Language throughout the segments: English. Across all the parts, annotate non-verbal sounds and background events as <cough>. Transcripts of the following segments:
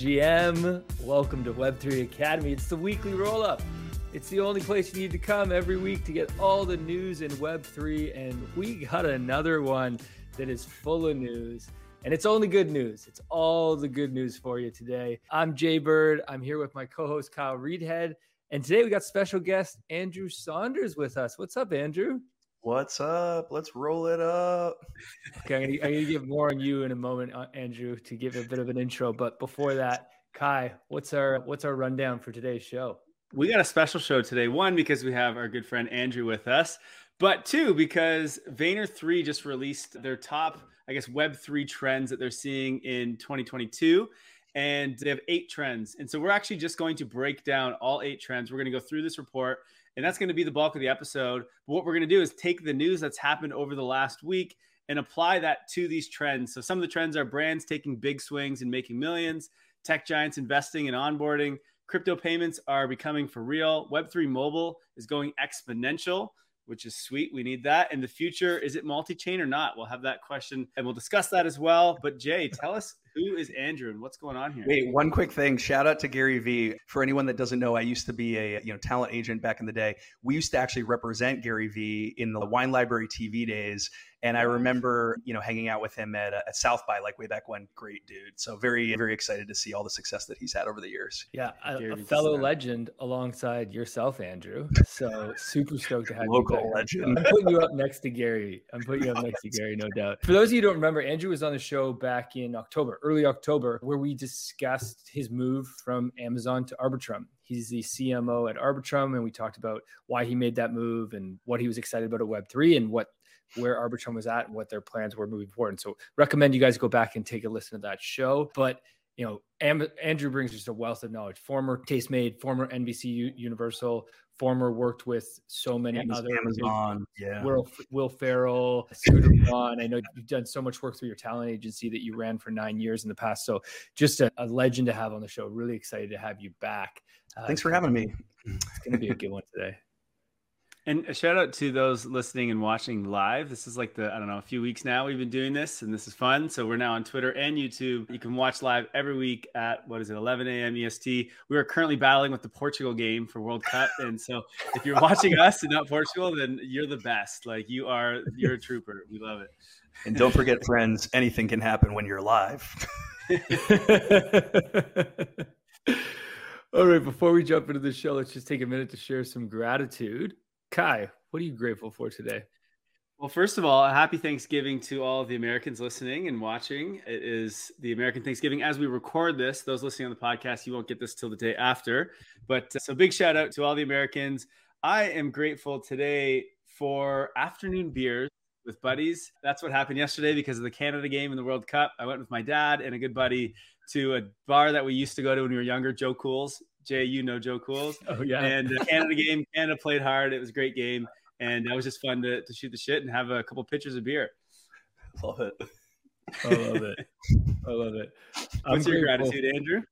GM, welcome to Web3 Academy. It's the weekly roll up. It's the only place you need to come every week to get all the news in Web3. And we got another one that is full of news. And it's only good news. It's all the good news for you today. I'm Jay Bird. I'm here with my co host, Kyle Reidhead. And today we got special guest Andrew Saunders with us. What's up, Andrew? What's up? Let's roll it up. Okay, I'm gonna, I'm gonna give more on you in a moment, uh, Andrew, to give a bit of an intro. But before that, Kai, what's our what's our rundown for today's show? We got a special show today. One because we have our good friend Andrew with us, but two because Vayner three just released their top, I guess, Web three trends that they're seeing in 2022 and they have eight trends. And so we're actually just going to break down all eight trends. We're going to go through this report and that's going to be the bulk of the episode. But what we're going to do is take the news that's happened over the last week and apply that to these trends. So some of the trends are brands taking big swings and making millions, tech giants investing and onboarding, crypto payments are becoming for real, Web3 mobile is going exponential. Which is sweet. We need that. In the future, is it multi chain or not? We'll have that question and we'll discuss that as well. But Jay, tell us who is Andrew and what's going on here? Wait, one quick thing. Shout out to Gary Vee. For anyone that doesn't know, I used to be a you know talent agent back in the day. We used to actually represent Gary Vee in the Wine Library TV days. And I remember, you know, hanging out with him at, uh, at South by like way back when. Great dude. So very, very excited to see all the success that he's had over the years. Yeah, a, a fellow legend alongside yourself, Andrew. So super stoked to have Local you. legend. I'm putting you up next to Gary. I'm putting you up next to Gary, no doubt. For those of you who don't remember, Andrew was on the show back in October, early October, where we discussed his move from Amazon to Arbitrum. He's the CMO at Arbitrum, and we talked about why he made that move and what he was excited about at Web3 and what where Arbitrum was at and what their plans were moving forward. And so recommend you guys go back and take a listen to that show. But you know, Andrew brings just a wealth of knowledge. Former Tastemade, former NBC Universal, former worked with so many Amazon, other Amazon, yeah. Will, Will Ferrell, <laughs> Scooter Braun. I know you've done so much work through your talent agency that you ran for nine years in the past. So just a, a legend to have on the show. Really excited to have you back. Uh, Thanks for having me. It's going to be a good one today. <laughs> And a shout out to those listening and watching live. This is like the, I don't know, a few weeks now we've been doing this and this is fun. So we're now on Twitter and YouTube. You can watch live every week at what is it, 11 a.m. EST. We are currently battling with the Portugal game for World Cup. And so if you're watching <laughs> us and not Portugal, then you're the best. Like you are, you're a trooper. We love it. And don't forget, friends, anything can happen when you're live. <laughs> <laughs> All right, before we jump into the show, let's just take a minute to share some gratitude. Kai, what are you grateful for today? Well, first of all, a happy Thanksgiving to all of the Americans listening and watching. It is the American Thanksgiving as we record this. Those listening on the podcast, you won't get this till the day after. But uh, so big shout out to all the Americans. I am grateful today for afternoon beers with buddies. That's what happened yesterday because of the Canada game in the World Cup. I went with my dad and a good buddy to a bar that we used to go to when we were younger, Joe Cool's. Jay, you know Joe Cools. <laughs> Oh yeah. And the Canada game, Canada played hard. It was a great game, and that was just fun to, to shoot the shit and have a couple pitchers of beer. <laughs> Love it. I love it. I love it. What's I'm your grateful. gratitude, Andrew?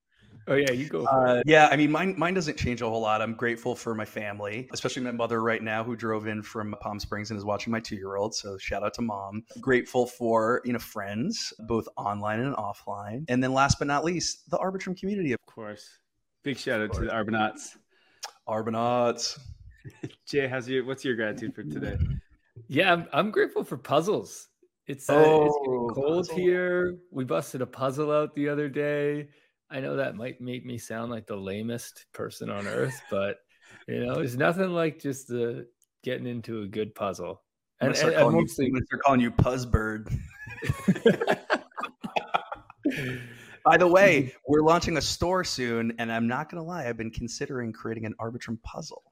Oh yeah, you go. Uh, yeah, I mean, mine mine doesn't change a whole lot. I'm grateful for my family, especially my mother right now, who drove in from Palm Springs and is watching my two year old. So shout out to mom. Grateful for you know friends, both online and offline, and then last but not least, the Arbitrum community, of course. Big shout out to the Arbonauts. Arbonauts. <laughs> Jay, how's your what's your gratitude for today? Yeah, I'm, I'm grateful for puzzles. It's, uh, oh, it's getting cold puzzle. here. We busted a puzzle out the other day. I know that might make me sound like the lamest person on earth, <laughs> but you know, there's nothing like just the getting into a good puzzle. And, and, and mostly, you, start calling you Puzzbird. <laughs> By the way, mm-hmm. we're launching a store soon, and I'm not going to lie, I've been considering creating an Arbitrum puzzle.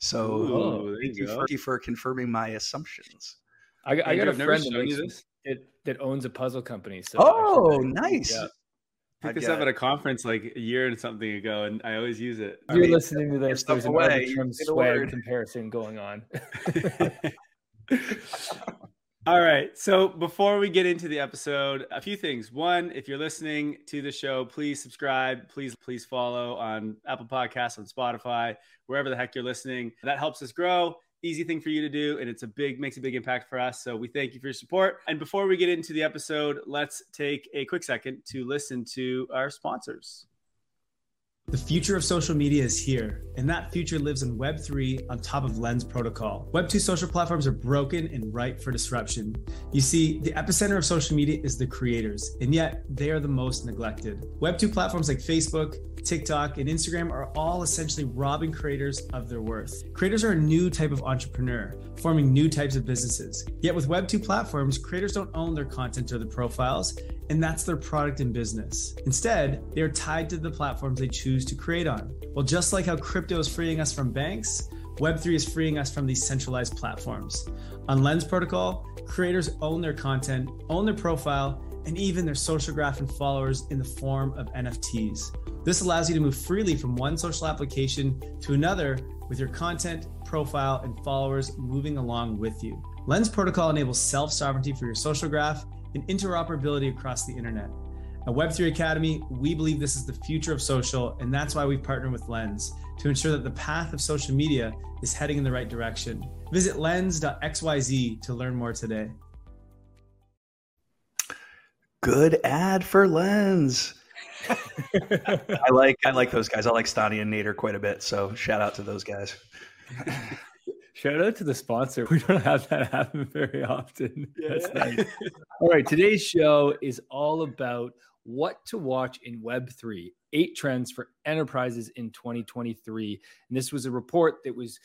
So Ooh, thank, you for, thank, you for, confirming my assumptions. I, I got a friend that, it, that, owns a puzzle company. So oh, nice. Yeah. Picked this up at a conference like a year and something ago, and I always use it. You're I mean, listening to this. There's an Arbitrum swag comparison going on. <laughs> <laughs> All right. So before we get into the episode, a few things. One, if you're listening to the show, please subscribe. Please, please follow on Apple Podcasts, on Spotify, wherever the heck you're listening. That helps us grow. Easy thing for you to do, and it's a big makes a big impact for us. So we thank you for your support. And before we get into the episode, let's take a quick second to listen to our sponsors. The future of social media is here, and that future lives in Web3 on top of Lens Protocol. Web2 social platforms are broken and ripe for disruption. You see, the epicenter of social media is the creators, and yet they are the most neglected. Web2 platforms like Facebook, TikTok, and Instagram are all essentially robbing creators of their worth. Creators are a new type of entrepreneur, forming new types of businesses. Yet with Web2 platforms, creators don't own their content or their profiles, and that's their product and business. Instead, they are tied to the platforms they choose to create on. Well, just like how crypto is freeing us from banks, Web3 is freeing us from these centralized platforms. On Lens Protocol, creators own their content, own their profile, and even their social graph and followers in the form of NFTs. This allows you to move freely from one social application to another with your content, profile, and followers moving along with you. Lens Protocol enables self sovereignty for your social graph and interoperability across the internet. At Web3 Academy, we believe this is the future of social, and that's why we've partnered with Lens to ensure that the path of social media is heading in the right direction. Visit lens.xyz to learn more today. Good ad for Lens. <laughs> I like I like those guys. I like Stani and Nader quite a bit. So shout out to those guys. <laughs> Shout out to the sponsor. <laughs> We don't have that happen very often. Yeah. That's nice. <laughs> all right. Today's show is all about what to watch in Web3, eight trends for enterprises in 2023. And this was a report that was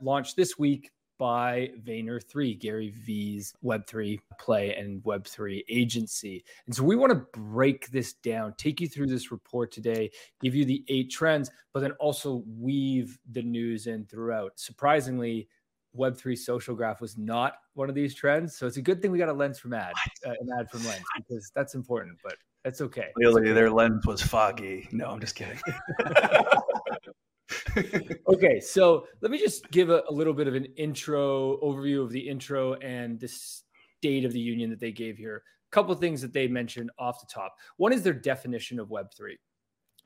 launched this week by Vayner3, Gary Vee's Web3 play and Web3 agency. And so we want to break this down, take you through this report today, give you the eight trends, but then also weave the news in throughout. Surprisingly, Web3 social graph was not one of these trends. So it's a good thing we got a lens from ad, uh, an ad from lens because that's important, but that's okay. Really, their lens was foggy. No, I'm just kidding. <laughs> okay, so let me just give a, a, little bit of an intro overview of the intro and the state of the union that they gave here. A couple things that they mentioned off the top. One is their definition of Web3.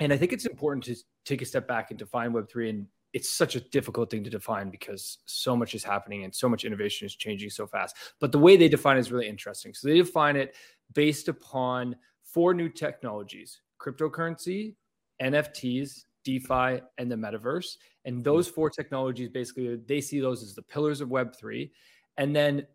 And I think it's important to take a step back and define Web3. And it's such a difficult thing to define because so much is happening and so much innovation is changing so fast. But the way they define it is really interesting. So they define it based upon four new technologies cryptocurrency, NFTs, DeFi, and the metaverse. And hmm. those four technologies basically, they see those as the pillars of Web3. And then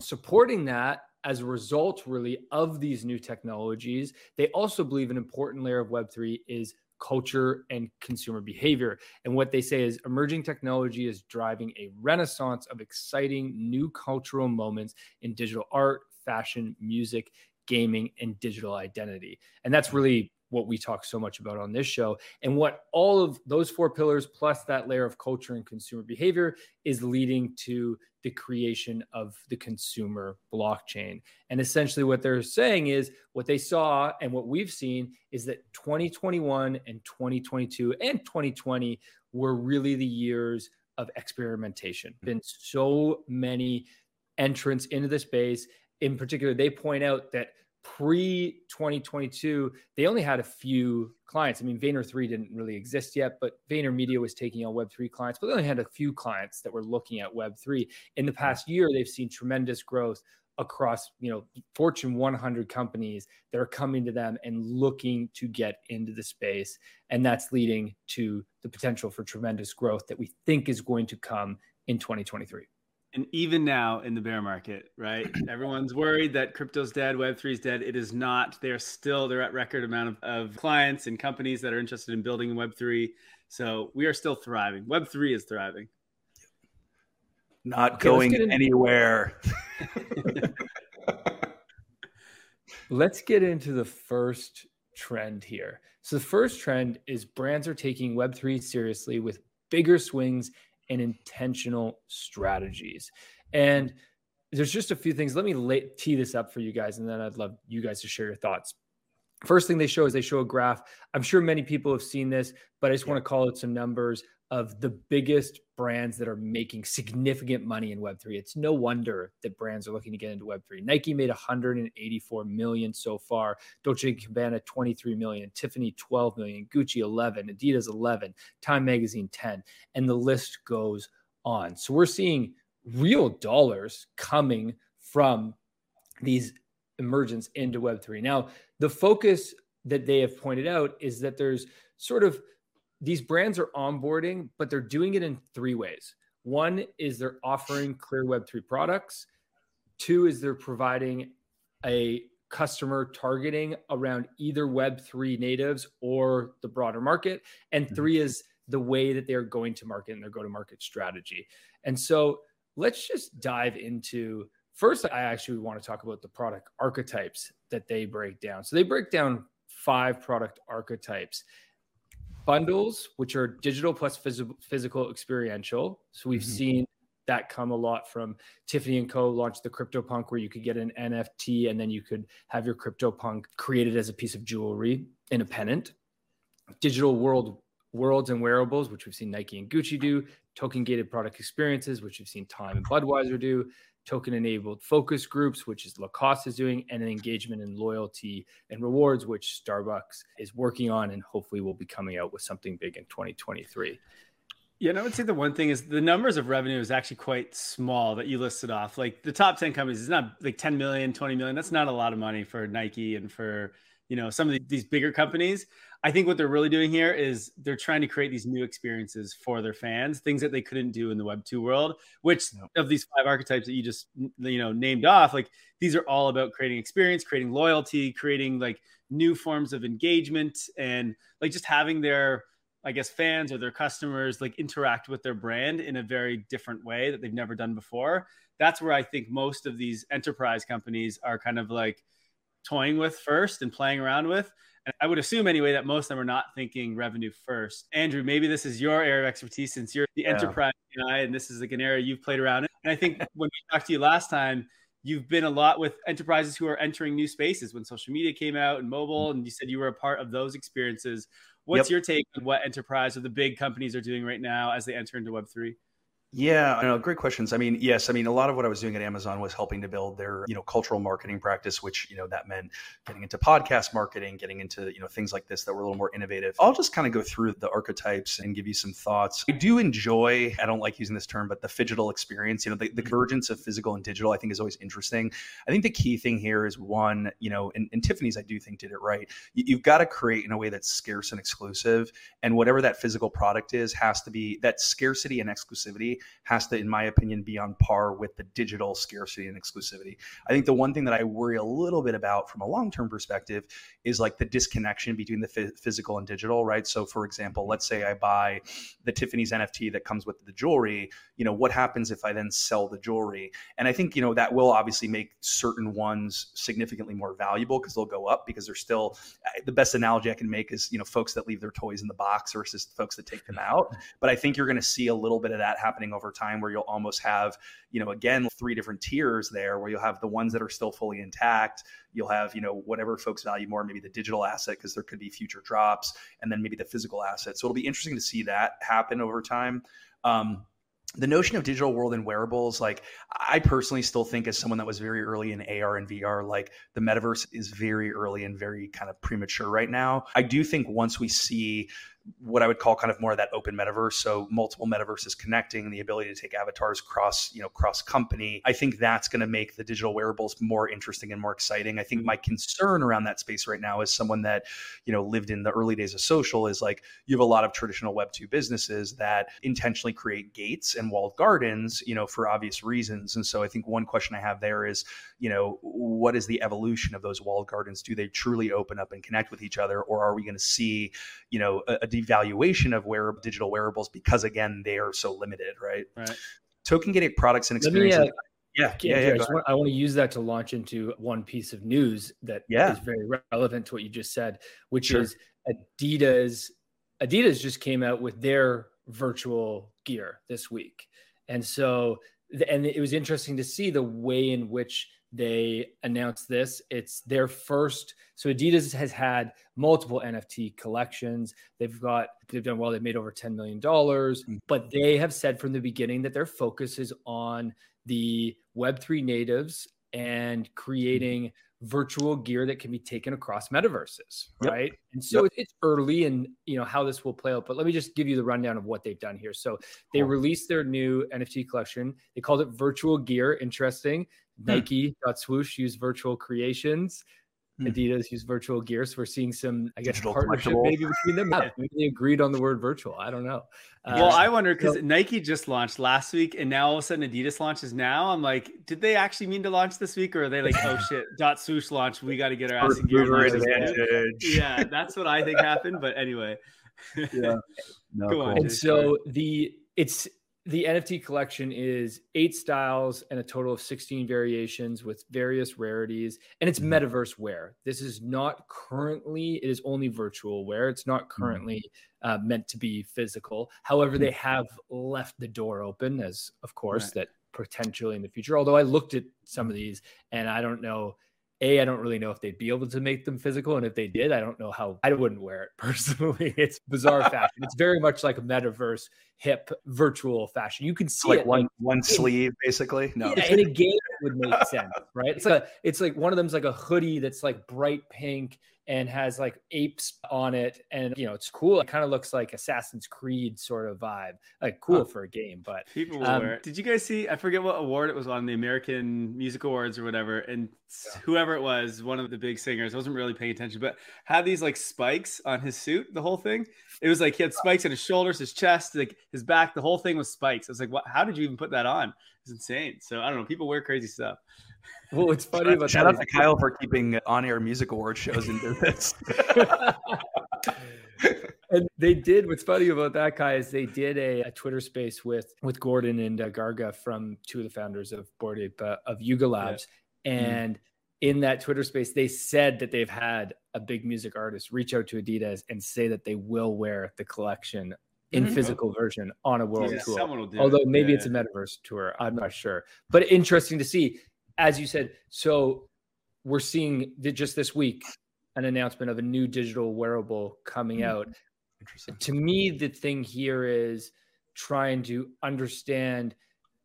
supporting that as a result, really, of these new technologies, they also believe an important layer of Web3 is culture and consumer behavior. And what they say is emerging technology is driving a renaissance of exciting new cultural moments in digital art, fashion, music, gaming, and digital identity. And that's really what we talk so much about on this show. And what all of those four pillars, plus that layer of culture and consumer behavior, is leading to the creation of the consumer blockchain. And essentially, what they're saying is what they saw and what we've seen is that 2021 and 2022 and 2020 were really the years of experimentation. Mm-hmm. Been so many entrants into the space. In particular, they point out that pre 2022, they only had a few clients. I mean, Vayner 3 didn't really exist yet, but Vayner Media was taking on Web3 clients, but they only had a few clients that were looking at Web3. In the past year, they've seen tremendous growth across you know fortune 100 companies that are coming to them and looking to get into the space and that's leading to the potential for tremendous growth that we think is going to come in 2023 and even now in the bear market, right? <clears throat> Everyone's worried that crypto's dead, Web3 is dead. It is not. They're still, they're at record amount of, of clients and companies that are interested in building Web3. So we are still thriving. Web3 is thriving. Not okay, going let's anywhere. <laughs> let's get into the first trend here. So the first trend is brands are taking Web3 seriously with bigger swings and intentional strategies. And there's just a few things. Let me lay, tee this up for you guys, and then I'd love you guys to share your thoughts. First thing they show is they show a graph. I'm sure many people have seen this, but I just want to call out some numbers of the biggest brands that are making significant money in Web3. It's no wonder that brands are looking to get into Web3. Nike made 184 million so far, Dolce & Gabbana 23 million, Tiffany 12 million, Gucci 11, Adidas 11, Time Magazine 10, and the list goes on. So we're seeing real dollars coming from these emergence into Web3. Now, the focus that they have pointed out is that there's sort of these brands are onboarding, but they're doing it in three ways. One is they're offering clear Web3 products. Two is they're providing a customer targeting around either Web3 natives or the broader market. And mm-hmm. three is the way that they're going to market and their go to market strategy. And so let's just dive into first, I actually want to talk about the product archetypes that they break down. So they break down five product archetypes bundles, which are digital plus phys- physical experiential. So we've mm-hmm. seen that come a lot from Tiffany and Co. launched the CryptoPunk, where you could get an NFT and then you could have your CryptoPunk created as a piece of jewelry independent. Digital world worlds and wearables, which we've seen Nike and Gucci do. Token gated product experiences, which we've seen Time and Budweiser do token enabled focus groups, which is Lacoste is doing, and an engagement and loyalty and rewards, which Starbucks is working on and hopefully will be coming out with something big in 2023. Yeah, and I would say the one thing is the numbers of revenue is actually quite small that you listed off. Like the top 10 companies is not like 10 million, 20 million. That's not a lot of money for Nike and for, you know, some of these bigger companies. I think what they're really doing here is they're trying to create these new experiences for their fans, things that they couldn't do in the Web two world. Which of these five archetypes that you just you know named off, like these are all about creating experience, creating loyalty, creating like new forms of engagement, and like just having their I guess fans or their customers like interact with their brand in a very different way that they've never done before. That's where I think most of these enterprise companies are kind of like toying with first and playing around with I would assume anyway that most of them are not thinking revenue first. Andrew, maybe this is your area of expertise since you're the yeah. enterprise guy and this is like an area you've played around in. And I think <laughs> when we talked to you last time, you've been a lot with enterprises who are entering new spaces when social media came out and mobile, mm-hmm. and you said you were a part of those experiences. What's yep. your take on what enterprise or the big companies are doing right now as they enter into Web3? Yeah, I know. Great questions. I mean, yes, I mean, a lot of what I was doing at Amazon was helping to build their, you know, cultural marketing practice, which, you know, that meant getting into podcast marketing, getting into, you know, things like this that were a little more innovative. I'll just kind of go through the archetypes and give you some thoughts. I do enjoy, I don't like using this term, but the phygital experience, you know, the, the mm-hmm. convergence of physical and digital, I think is always interesting. I think the key thing here is one, you know, and, and Tiffany's, I do think did it right. You, you've got to create in a way that's scarce and exclusive. And whatever that physical product is has to be that scarcity and exclusivity has to, in my opinion, be on par with the digital scarcity and exclusivity. I think the one thing that I worry a little bit about from a long term perspective is like the disconnection between the f- physical and digital, right? So, for example, let's say I buy the Tiffany's NFT that comes with the jewelry. You know, what happens if I then sell the jewelry? And I think, you know, that will obviously make certain ones significantly more valuable because they'll go up because they're still the best analogy I can make is, you know, folks that leave their toys in the box versus folks that take them out. <laughs> But I think you're going to see a little bit of that happening over time time where you'll almost have, you know, again, three different tiers there where you'll have the ones that are still fully intact. You'll have, you know, whatever folks value more, maybe the digital asset because there could be future drops, and then maybe the physical asset. So it'll be interesting to see that happen over time. Um, the notion of digital world and wearables like i personally still think as someone that was very early in ar and vr like the metaverse is very early and very kind of premature right now i do think once we see what I would call kind of more of that open metaverse. So multiple metaverses connecting, the ability to take avatars cross, you know, cross company. I think that's going to make the digital wearables more interesting and more exciting. I think mm-hmm. my concern around that space right now is someone that, you know, lived in the early days of social is like you have a lot of traditional web 2 businesses that intentionally create gates and walled gardens, you know, for obvious reasons. And so I think one question I have there is, you know, what is the evolution of those walled gardens? Do they truly open up and connect with each other or are we going to see, you know, a, a devaluation of wear digital wearables because again they are so limited, right? Right. Token gated products and experiences. Me, uh, yeah, yeah, yeah. I, want, I, want, to use that to launch into one piece of news that yeah. is very relevant to what you just said, which sure. is Adidas. Adidas just came out with their virtual gear this week, and so and it was interesting to see the way in which they announced this. It's their first. So Adidas has had multiple NFT collections. They've got they've done well. They've made over ten million dollars, mm. but they have said from the beginning that their focus is on the Web three natives and creating virtual gear that can be taken across metaverses, right? Yep. And so yep. it's early and you know how this will play out. But let me just give you the rundown of what they've done here. So they cool. released their new NFT collection. They called it Virtual Gear. Interesting. Hmm. Nike got swoosh use virtual creations. Hmm. Adidas use virtual gear. So we're seeing some, I guess, Digital partnership maybe between them. Yeah, maybe they agreed on the word virtual. I don't know. well, Uh, I wonder because so- Nike just launched last week, and now all of a sudden Adidas launches now. I'm like, did they actually mean to launch this week, or are they like, oh shit, <laughs> dot swoosh launch? We got to get our ass in gear. mover and launch this week." advantage. Yeah, that's what I think happened. But anyway, Yeah. <laughs> No, Go on, and so the it's the NFT collection is eight styles and a total of 16 variations with various rarities, and it's Mhm. metaverse wear. This is not currently; it is only virtual wear. It's not currently uh, meant to be physical. However, they have left the door open, as of course Right. that potentially in the future. Although I looked at some of these, and I don't know. A, I don't really know if they'd be able to make them physical. And if they did, I don't know how I wouldn't wear it <laughs> personally. It's bizarre fashion. It's very much like a metaverse hip virtual fashion. You can see like it one like, one sleeve, basically. No, yeah, in a game it would make sense, right? It's like it's like one of them's like a hoodie that's like bright pink and has like apes on it, and you know it's cool. It kind of looks like Assassin's Creed sort of vibe, like cool Huh. for a game. But people will Um, wear it. Did you guys see? I forget what award it was on the American Music Awards or whatever, and s- whoever it was, one of the big singers, I wasn't really paying attention, but had these like spikes on his suit. The whole thing. It was like he had spikes on his shoulders, his chest, like his back. The whole thing was spikes. I was like, what? How did you even put that on? It's insane. So I don't know. People wear crazy stuff. well, it's <laughs> funny Shout, about shout that out to Kyle for keeping on-air music award shows in business. <laughs> <laughs> and they did what's funny about that guy is they did a, a twitter space with with gordon and uh, garga from two of the founders of Bored Ape uh, of yuga labs and in that twitter space they said that they've had a big music artist reach out to adidas and say that they will wear the collection in Mhm. physical version on a world Yeah, tour someone will do although it. maybe Yeah, it's a metaverse tour i'm not sure but interesting to see as you said so we're seeing that just this week an announcement of a new digital wearable coming Mhm. out Interesting. to me the thing here is trying to understand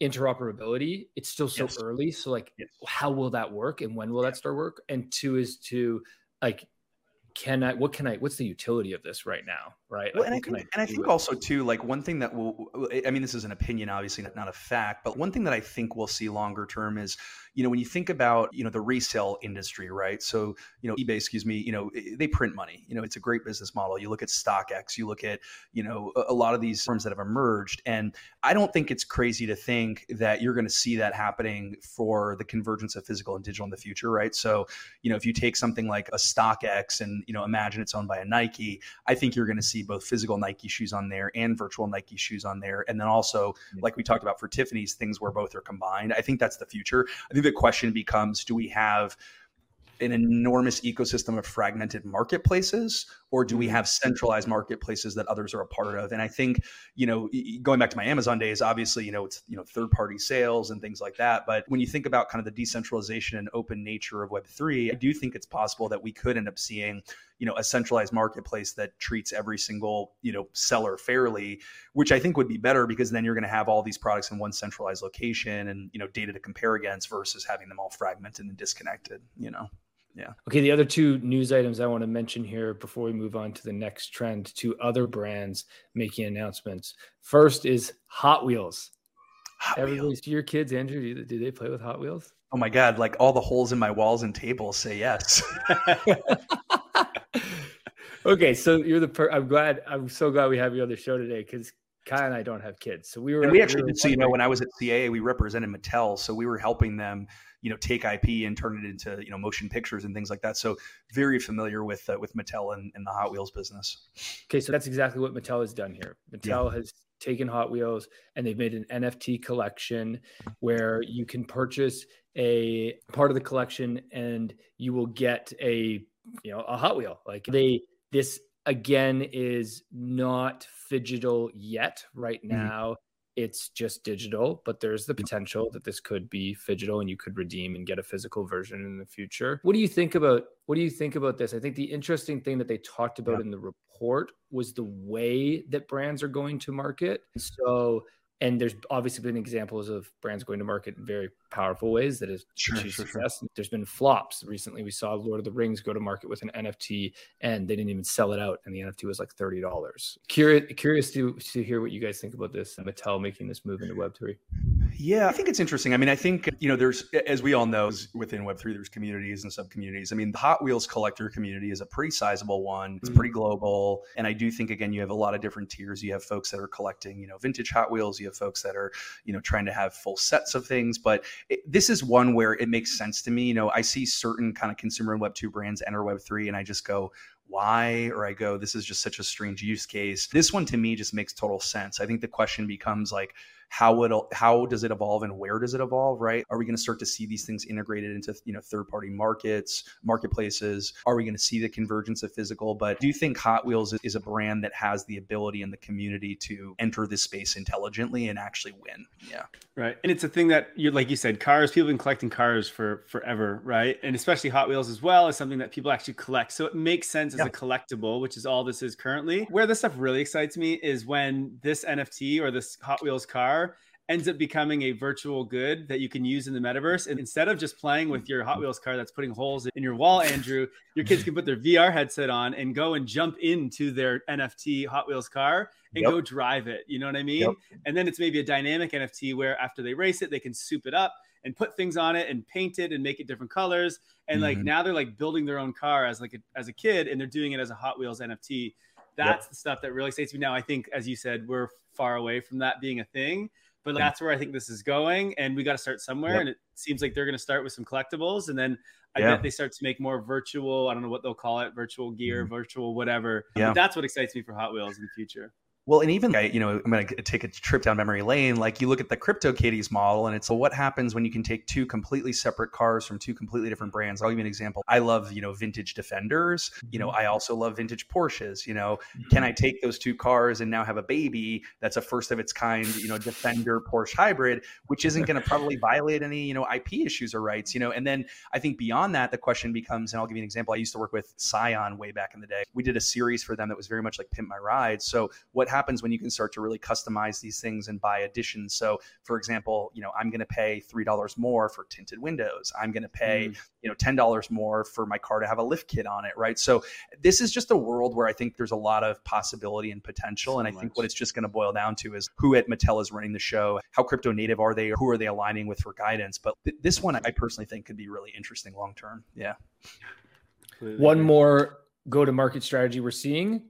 interoperability it's still so Yes. early so like Yes. how will that work and when will that start work and two is to like can i what can i what's the utility of this right now right Well, Like, and I think, and I think also too, like one thing that will, I mean, this is an opinion, obviously not, not a fact, but one thing that I think we'll see longer term is, you know, when you think about, you know, the resale industry, right? So, you know, eBay, excuse me, you know, they print money. You know, it's a great business model. You look at StockX, you look at, you know, a, a lot of these firms that have emerged, and I don't think it's crazy to think that you're going to see that happening for the convergence of physical and digital in the future, right? So, you know, if you take something like a StockX and you know, imagine it's owned by a Nike, I think you're going to see both physical Nike shoes on there and virtual Nike shoes on there. And then also, like we talked about for Tiffany's, things where both are combined. I think that's the future. I think the question becomes do we have an enormous ecosystem of fragmented marketplaces or do we mm-hmm. have centralized marketplaces that others are a part of and i think you know going back to my amazon days obviously you know it's you know third party sales and things like that but when you think about kind of the decentralization and open nature of web3 i do think it's possible that we could end up seeing you know a centralized marketplace that treats every single you know seller fairly which i think would be better because then you're going to have all these products in one centralized location and you know data to compare against versus having them all fragmented and disconnected you know yeah Okay, the other two news items I want to mention here before we move on to the next trend, two other brands making announcements. First is Hot Wheels. Hot Wheels. Everybody's do your kids, Andrew, do, do they play with Hot Wheels? Oh my god! Like all the holes in my walls and tables say yes. <laughs> <laughs> okay, so you're the per- I'm glad I'm so glad we have you on the show today because Kai and I don't have kids. So we were and we actually were did. So you know, when I was at CAA, we represented Mattel, so we were helping them, you know, take IP and turn it into you know motion pictures and things like that. So very familiar with uh, with Mattel and, and the Hot Wheels business. Okay, so that's exactly what Mattel has done here. Mattel has taken Hot Wheels and they've made an NFT collection where you can purchase a part of the collection and you will get a you know a Hot Wheel. Like they this again is not phygital yet. Right Mhm. now, it's just digital, but there's the potential that this could be phygital and you could redeem and get a physical version in the future. What do you think about what do you think about this? I think the interesting thing that they talked about Yeah. in the report was the way that brands are going to market. So and there's obviously been examples of brands going to market in very powerful ways that has Sure, achieved sure, sure. success. There's been flops. Recently, we saw Lord of the Rings go to market with an NFT, and they didn't even sell it out, and the NFT was like thirty dollars. Curious, curious to to hear what you guys think about this. Mattel making this move into Web three. Yeah, I think it's interesting. I mean, I think, you know, there's, as we all know, within Web3, there's communities and sub communities. I mean, the Hot Wheels collector community is a pretty sizable one, it's mm-hmm. pretty global. And I do think, again, you have a lot of different tiers. You have folks that are collecting, you know, vintage Hot Wheels, you have folks that are, you know, trying to have full sets of things. But it, this is one where it makes sense to me. You know, I see certain kind of consumer and Web2 brands enter Web3, and I just go, why or I go, this is just such a strange use case. This one to me just makes total sense. I think the question becomes like, how it how does it evolve and where does it evolve right? Are we going to start to see these things integrated into you know third party markets marketplaces? Are we going to see the convergence of physical? But do you think hot wheels is a brand that has the ability in the community to enter this space intelligently and actually win? Yeah. Right. And it's a thing that you like you said cars people have been collecting cars for forever right? And especially hot wheels as well is something that people actually collect. So it makes sense as yeah. a collectible which is all this is currently. Where this stuff really excites me is when this nft or this hot wheels car ends up becoming a virtual good that you can use in the metaverse. And instead of just playing with your Hot Wheels car that's putting holes in your wall, Andrew, your kids can put their VR headset on and go and jump into their NFT Hot Wheels car and yep. go drive it. You know what I mean? Yep. And then it's maybe a dynamic NFT where after they race it, they can soup it up and put things on it and paint it and make it different colors. And mm-hmm. like now they're like building their own car as like a, as a kid and they're doing it as a Hot Wheels NFT. That's yep. the stuff that really excites me now. I think, as you said, we're far away from that being a thing but that's where I think this is going, and we got to start somewhere. Yep. And it seems like they're going to start with some collectibles, and then I yeah. bet they start to make more virtual. I don't know what they'll call it, virtual gear, mm-hmm. virtual whatever. Yeah, but that's what excites me for Hot Wheels in the future. Well, and even you know, I'm going to take a trip down memory lane. Like you look at the CryptoKitties model, and it's well, what happens when you can take two completely separate cars from two completely different brands. I'll give you an example. I love you know vintage Defenders. You know, mm-hmm. I also love vintage Porsches. You know, mm-hmm. can I take those two cars and now have a baby that's a first of its kind? You know, Defender Porsche hybrid, which isn't going to probably violate any you know IP issues or rights. You know, and then I think beyond that, the question becomes, and I'll give you an example. I used to work with Scion way back in the day. We did a series for them that was very much like Pimp My Ride. So what happens when you can start to really customize these things and buy additions. So, for example, you know, I'm going to pay three dollars more for tinted windows. I'm going to pay mm. you know ten dollars more for my car to have a lift kit on it, right? So, this is just a world where I think there's a lot of possibility and potential. So and I much. think what it's just going to boil down to is who at Mattel is running the show, how crypto native are they, or who are they aligning with for guidance. But th- this one, I personally think could be really interesting long term. Yeah. One more go to market strategy we're seeing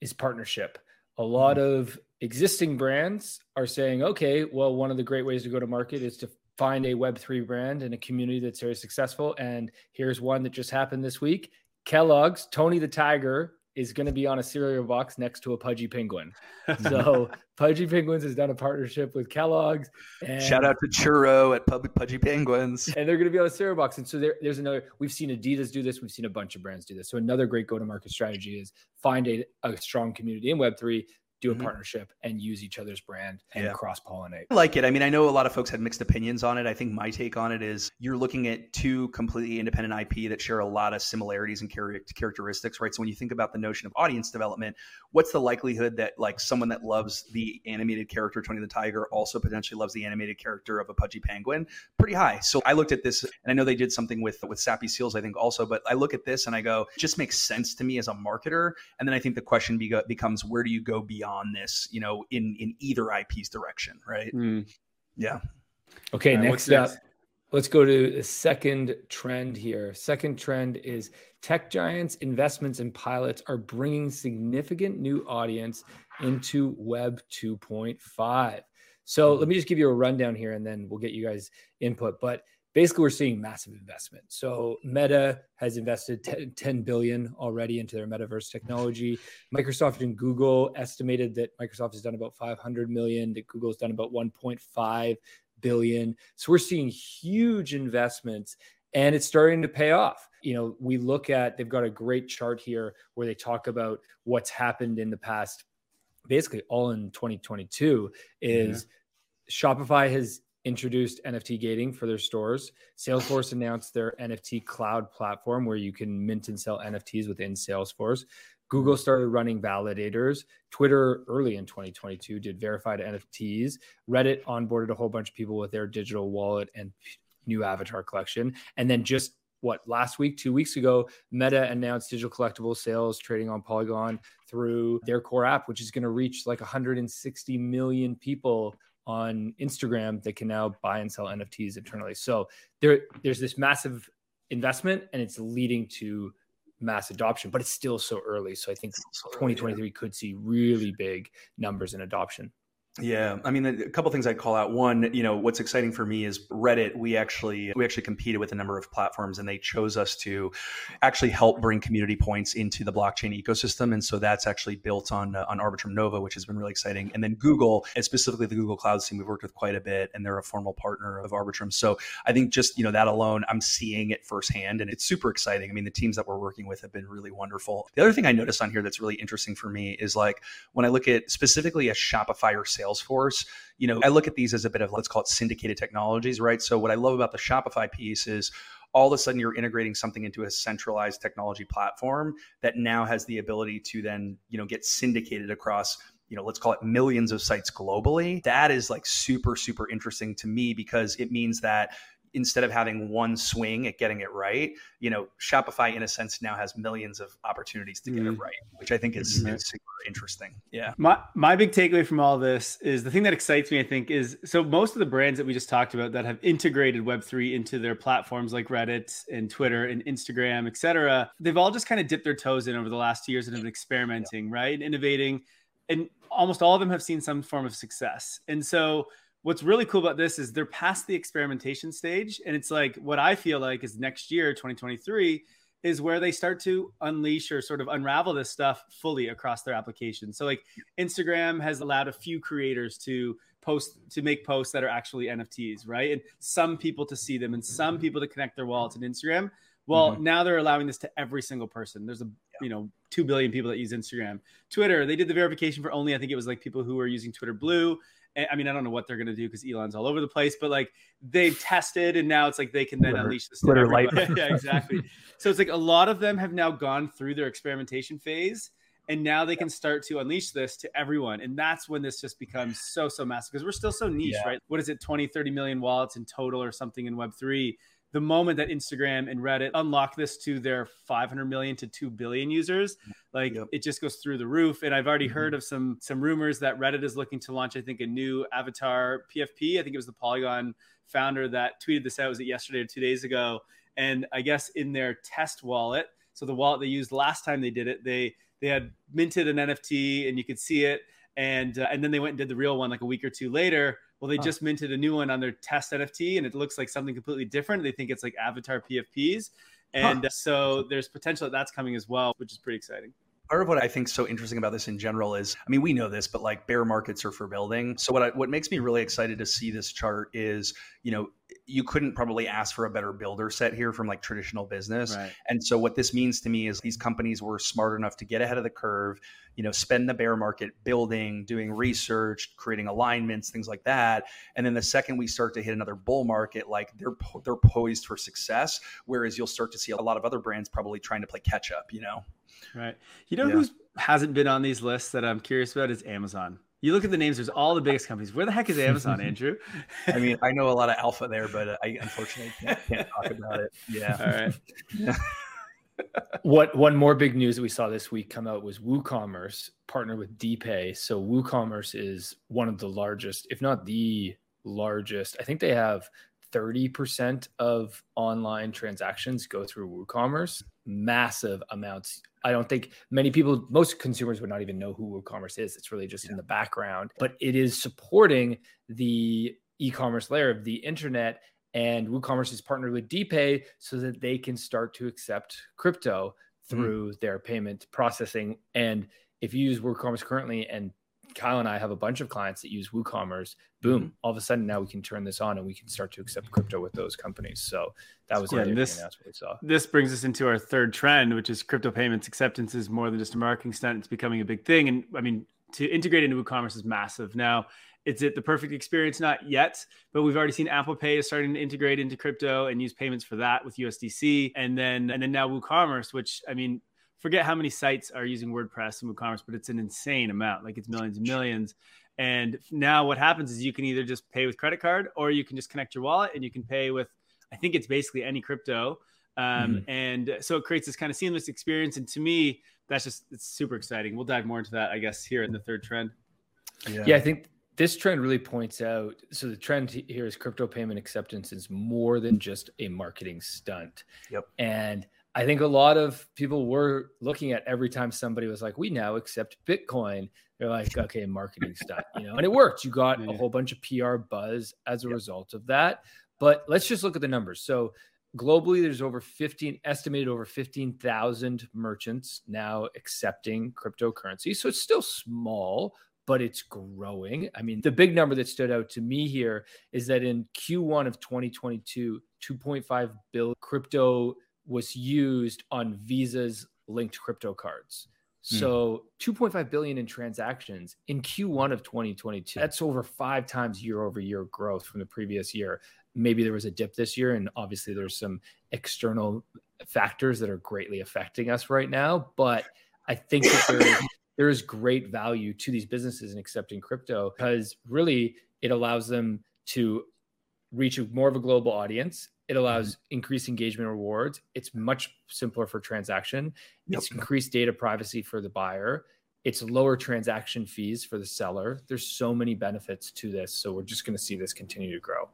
is partnership a lot of existing brands are saying, okay, well, one of the great ways to go to market is to find a Web3 brand and a community that's very successful. And here's one that just happened this week Kellogg's, Tony the Tiger is going to be on a cereal box next to a pudgy penguin. <laughs> So Pudgy Penguins has done a partnership with Kellogg's. And, Shout out to Churro at Pub- Pudgy Penguins. And they're going to be on a cereal box. And so there, there's another. We've seen Adidas do this. We've seen a bunch of brands do this. So another great go-to-market strategy is find a, a strong community in Web three do a mm-hmm. partnership and use each other's brand and yeah. cross pollinate. I like it. I mean, I know a lot of folks had mixed opinions on it. I think my take on it is you're looking at two completely independent IP that share a lot of similarities and characteristics, right? So when you think about the notion of audience development, what's the likelihood that like someone that loves the animated character Tony the Tiger also potentially loves the animated character of a pudgy penguin? Pretty high. So I looked at this and I know they did something with with Sappy Seals, I think also, but I look at this and I go, just makes sense to me as a marketer. And then I think the question be- becomes, where do you go beyond this? You know, in in either IP's direction, right? Mm. Yeah. Okay. Right, next up. Next? Let's go to the second trend here. Second trend is tech giants, investments, and pilots are bringing significant new audience into Web 2.5. So let me just give you a rundown here and then we'll get you guys input. But basically, we're seeing massive investment. So Meta has invested 10, 10 billion already into their metaverse technology. Microsoft and Google estimated that Microsoft has done about 500 million, that Google has done about 1.5 billion. So we're seeing huge investments and it's starting to pay off. You know, we look at they've got a great chart here where they talk about what's happened in the past basically all in 2022 is mm-hmm. Shopify has introduced NFT gating for their stores. Salesforce announced their NFT cloud platform where you can mint and sell NFTs within Salesforce. Google mm-hmm. started running validators. Twitter early in 2022 did verified NFTs. Reddit onboarded a whole bunch of people with their digital wallet and new avatar collection. And then just what last week, two weeks ago, Meta announced digital collectible sales trading on Polygon through their core app, which is going to reach like 160 million people on Instagram that can now buy and sell NFTs internally. So there, there's this massive investment, and it's leading to mass adoption, but it's still so early. So I think 2023 could see really big numbers in adoption. Yeah, I mean, a couple things I'd call out. One, you know, what's exciting for me is Reddit. We actually we actually competed with a number of platforms, and they chose us to actually help bring community points into the blockchain ecosystem. And so that's actually built on uh, on Arbitrum Nova, which has been really exciting. And then Google, and specifically the Google Cloud team, we've worked with quite a bit, and they're a formal partner of Arbitrum. So I think just you know that alone, I'm seeing it firsthand, and it's super exciting. I mean, the teams that we're working with have been really wonderful. The other thing I noticed on here that's really interesting for me is like when I look at specifically a Shopify or Salesforce, you know, I look at these as a bit of let's call it syndicated technologies, right? So what I love about the Shopify piece is all of a sudden you're integrating something into a centralized technology platform that now has the ability to then, you know, get syndicated across you know, let's call it millions of sites globally. That is like super, super interesting to me because it means that instead of having one swing at getting it right, you know, Shopify in a sense now has millions of opportunities to get mm-hmm. it right, which I think is, mm-hmm. is, super interesting. Yeah. My my big takeaway from all this is the thing that excites me, I think, is so most of the brands that we just talked about that have integrated Web3 into their platforms like Reddit and Twitter and Instagram, et cetera, they've all just kind of dipped their toes in over the last two years and have been experimenting, yeah. right? And innovating. And almost all of them have seen some form of success. And so what's really cool about this is they're past the experimentation stage and it's like what i feel like is next year 2023 is where they start to unleash or sort of unravel this stuff fully across their application. So like instagram has allowed a few creators to post to make posts that are actually nfts right? And some people to see them and some people to connect their wallets in instagram. Well mm-hmm. now they're allowing this to every single person. There's a you know 2 billion people that use instagram. Twitter they did the verification for only i think it was like people who are using twitter blue I mean, I don't know what they're going to do because Elon's all over the place, but like they've tested and now it's like they can then Twitter, unleash this. Twitter light. <laughs> yeah, exactly. so it's like a lot of them have now gone through their experimentation phase and now they can start to unleash this to everyone and that's when this just becomes so so massive because we're still so niche yeah. right what is it 20 30 million wallets in total or something in web 3 the moment that Instagram and Reddit unlock this to their 500 million to 2 billion users, like yep. it just goes through the roof. And I've already mm-hmm. heard of some some rumors that Reddit is looking to launch, I think, a new avatar PFP. I think it was the Polygon founder that tweeted this out. Was it yesterday or two days ago? And I guess in their test wallet, so the wallet they used last time they did it, they they had minted an NFT and you could see it, and uh, and then they went and did the real one like a week or two later well, they just minted a new one on their test NFT and it looks like something completely different. They think it's like avatar PFPs. And huh. so there's potential that that's coming as well, which is pretty exciting part of what I think so interesting about this in general is, I mean, we know this, but like bear markets are for building. So what I, what makes me really excited to see this chart is, you know, you couldn't probably ask for a better builder set here from like traditional business. Right. And so what this means to me is these companies were smart enough to get ahead of the curve, you know, spend the bear market building, doing research, creating alignments, things like that. And then the second we start to hit another bull market, like they're they're poised for success. Whereas you'll start to see a lot of other brands probably trying to play catch up. You know. Right. You know yeah. who hasn't been on these lists that I'm curious about is Amazon. You look at the names. There's all the biggest companies. Where the heck is Amazon, <laughs> Andrew? I mean, I know a lot of <laughs> alpha there, but I unfortunately can't, can't talk about it. Yeah. All right. Yeah. <laughs> what one more big news that we saw this week come out was WooCommerce partnered with DPay. So WooCommerce is one of the largest, if not the largest. I think they have 30% of online transactions go through WooCommerce. Massive amounts. I don't think many people, most consumers would not even know who WooCommerce is. It's really just yeah. in the background, but it is supporting the e-commerce layer of the internet. And WooCommerce is partnered with DPay so that they can start to accept crypto mm. through mm. their payment processing. And if you use WooCommerce currently and Kyle and I have a bunch of clients that use WooCommerce. Boom! Mm-hmm. All of a sudden, now we can turn this on and we can start to accept crypto with those companies. So that was yeah, this. That's what we saw. This brings us into our third trend, which is crypto payments acceptance is more than just a marketing stunt. It's becoming a big thing, and I mean, to integrate into WooCommerce is massive. Now, is it the perfect experience? Not yet, but we've already seen Apple Pay is starting to integrate into crypto and use payments for that with USDC, and then and then now WooCommerce, which I mean forget how many sites are using WordPress and WooCommerce, but it's an insane amount. Like it's millions and millions. And now what happens is you can either just pay with credit card or you can just connect your wallet and you can pay with, I think it's basically any crypto. Um, mm-hmm. And so it creates this kind of seamless experience. And to me, that's just, it's super exciting. We'll dive more into that, I guess, here in the third trend. Yeah, yeah I think this trend really points out so the trend here is crypto payment acceptance is more than just a marketing stunt. Yep. And I think a lot of people were looking at every time somebody was like, we now accept Bitcoin. They're like, <laughs> okay, marketing stuff," you know, and it worked. You got a whole bunch of PR buzz as a yep. result of that. But let's just look at the numbers. So globally, there's over 15, estimated over 15,000 merchants now accepting cryptocurrency. So it's still small, but it's growing. I mean, the big number that stood out to me here is that in Q1 of 2022, 2.5 billion crypto was used on Visa's linked crypto cards. Hmm. So mm. 2.5 billion in transactions in Q1 of 2022. That's over five times year over year growth from the previous year. Maybe there was a dip this year, and obviously there's some external factors that are greatly affecting us right now. But I think that there is, <coughs> there is great value to these businesses in accepting crypto because really it allows them to reach more of a global audience it allows mm-hmm. increased engagement rewards. It's much simpler for transaction. Yep. It's increased data privacy for the buyer. It's lower transaction fees for the seller. There's so many benefits to this. So we're just going to see this continue to grow.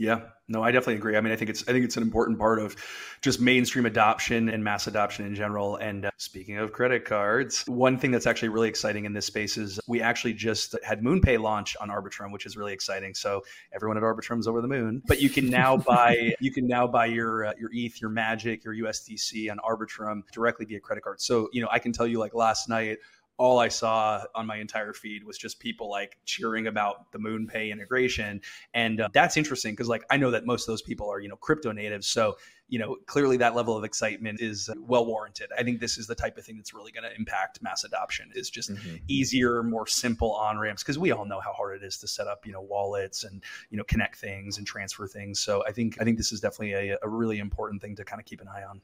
Yeah, no, I definitely agree. I mean, I think it's I think it's an important part of just mainstream adoption and mass adoption in general. And uh, speaking of credit cards, one thing that's actually really exciting in this space is we actually just had MoonPay launch on Arbitrum, which is really exciting. So everyone at Arbitrum's over the moon. But you can now <laughs> buy you can now buy your uh, your ETH, your Magic, your USDC on Arbitrum directly via credit card. So you know, I can tell you like last night all I saw on my entire feed was just people like cheering about the MoonPay integration, and uh, that's interesting because like I know that most of those people are you know crypto natives, so you know clearly that level of excitement is uh, well warranted. I think this is the type of thing that's really going to impact mass adoption. Is just mm-hmm. easier, more simple on ramps because we all know how hard it is to set up you know wallets and you know connect things and transfer things. So I think I think this is definitely a, a really important thing to kind of keep an eye on.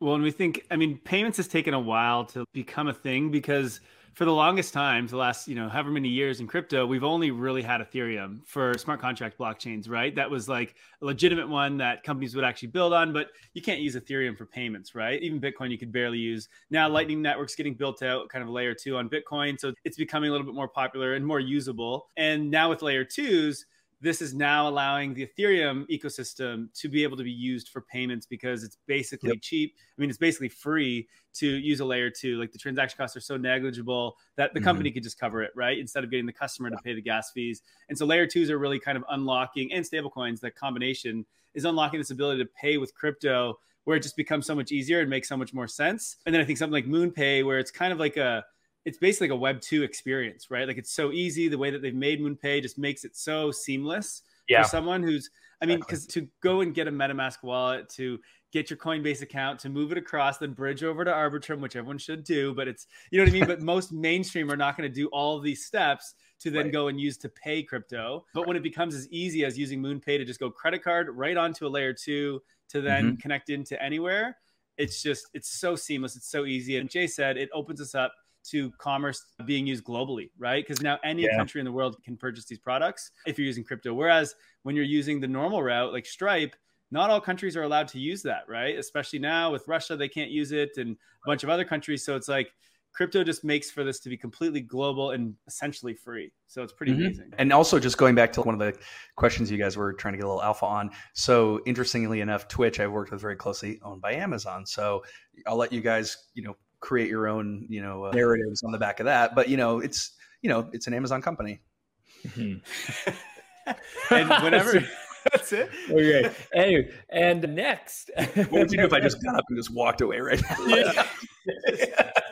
Well, and we think, I mean, payments has taken a while to become a thing because for the longest time, the last, you know, however many years in crypto, we've only really had Ethereum for smart contract blockchains, right? That was like a legitimate one that companies would actually build on, but you can't use Ethereum for payments, right? Even Bitcoin, you could barely use. Now, Lightning Network's getting built out, kind of layer two on Bitcoin. So it's becoming a little bit more popular and more usable. And now with layer twos, this is now allowing the Ethereum ecosystem to be able to be used for payments because it's basically yep. cheap. I mean, it's basically free to use a layer two. Like the transaction costs are so negligible that the mm-hmm. company could just cover it, right? Instead of getting the customer to pay the gas fees. And so layer twos are really kind of unlocking and stablecoins, that combination is unlocking this ability to pay with crypto where it just becomes so much easier and makes so much more sense. And then I think something like MoonPay, where it's kind of like a it's basically like a web 2 experience right like it's so easy the way that they've made moonpay just makes it so seamless yeah. for someone who's i mean because to go and get a metamask wallet to get your coinbase account to move it across then bridge over to arbitrum which everyone should do but it's you know what i mean but <laughs> most mainstream are not going to do all these steps to then right. go and use to pay crypto but when it becomes as easy as using moonpay to just go credit card right onto a layer two to then mm-hmm. connect into anywhere it's just it's so seamless it's so easy and jay said it opens us up to commerce being used globally, right? Because now any yeah. country in the world can purchase these products if you're using crypto. Whereas when you're using the normal route, like Stripe, not all countries are allowed to use that, right? Especially now with Russia, they can't use it and a bunch of other countries. So it's like crypto just makes for this to be completely global and essentially free. So it's pretty mm-hmm. amazing. And also, just going back to one of the questions you guys were trying to get a little alpha on. So interestingly enough, Twitch I've worked with very closely, owned by Amazon. So I'll let you guys, you know, create your own, you know, uh, narratives on the back of that. But you know, it's you know, it's an Amazon company. Mm-hmm. <laughs> and whenever. <laughs> That's it. Okay. Anyway, and next, <laughs> what would you do if I just got up and just walked away right now? yeah.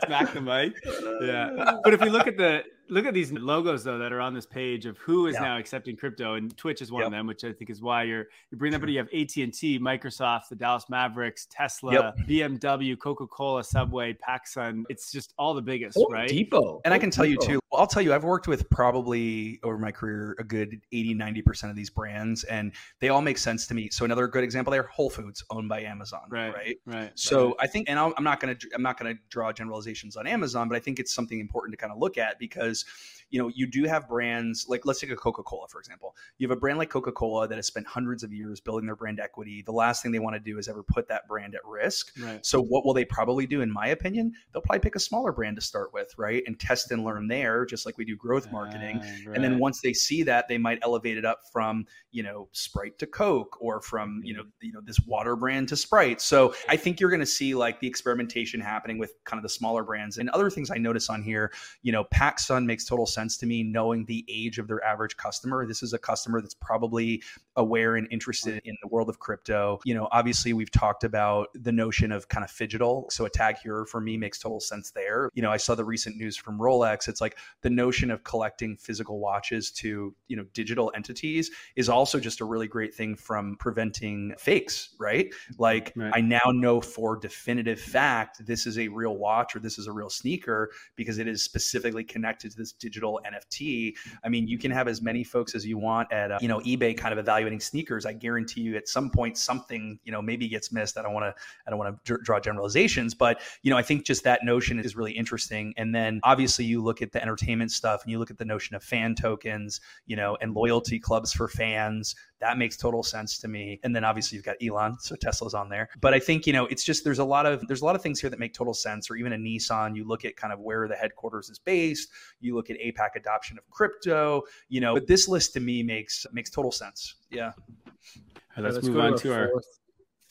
Smack the mic. Yeah. But if we look at the look at these logos though that are on this page of who is yeah. now accepting crypto, and Twitch is one yep. of them, which I think is why you're you bring that. But you have AT and T, Microsoft, the Dallas Mavericks, Tesla, yep. BMW, Coca Cola, Subway, PacSun. It's just all the biggest, oh, right? Depot. And I can tell you too. I'll tell you, I've worked with probably over my career a good 80, 90 percent of these brands, and they all make sense to me. So another good example there, Whole Foods, owned by Amazon, right? Right. right so right. I think, and I'm not going to I'm not going to draw generalizations on Amazon, but I think it's something important to kind of look at because is you know, you do have brands like let's take a Coca Cola for example. You have a brand like Coca Cola that has spent hundreds of years building their brand equity. The last thing they want to do is ever put that brand at risk. Right. So what will they probably do? In my opinion, they'll probably pick a smaller brand to start with, right, and test and learn there, just like we do growth marketing. Uh, right. And then once they see that, they might elevate it up from you know Sprite to Coke or from you know you know this water brand to Sprite. So I think you're going to see like the experimentation happening with kind of the smaller brands and other things I notice on here. You know, PacSun makes total sense sense to me knowing the age of their average customer. This is a customer that's probably aware and interested in the world of crypto. You know, obviously we've talked about the notion of kind of phygital. So a tag heuer for me makes total sense there. You know, I saw the recent news from Rolex. It's like the notion of collecting physical watches to, you know, digital entities is also just a really great thing from preventing fakes, right? Like right. I now know for definitive fact this is a real watch or this is a real sneaker because it is specifically connected to this digital NFT. I mean, you can have as many folks as you want at uh, you know eBay kind of evaluating sneakers. I guarantee you, at some point, something you know maybe gets missed. I don't want to I don't want to draw generalizations, but you know I think just that notion is really interesting. And then obviously you look at the entertainment stuff and you look at the notion of fan tokens, you know, and loyalty clubs for fans. That makes total sense to me. And then obviously you've got Elon, so Tesla's on there. But I think, you know, it's just there's a lot of there's a lot of things here that make total sense. Or even a Nissan, you look at kind of where the headquarters is based, you look at APAC adoption of crypto, you know, but this list to me makes makes total sense. Yeah. Right, let's, let's, move on to our fourth,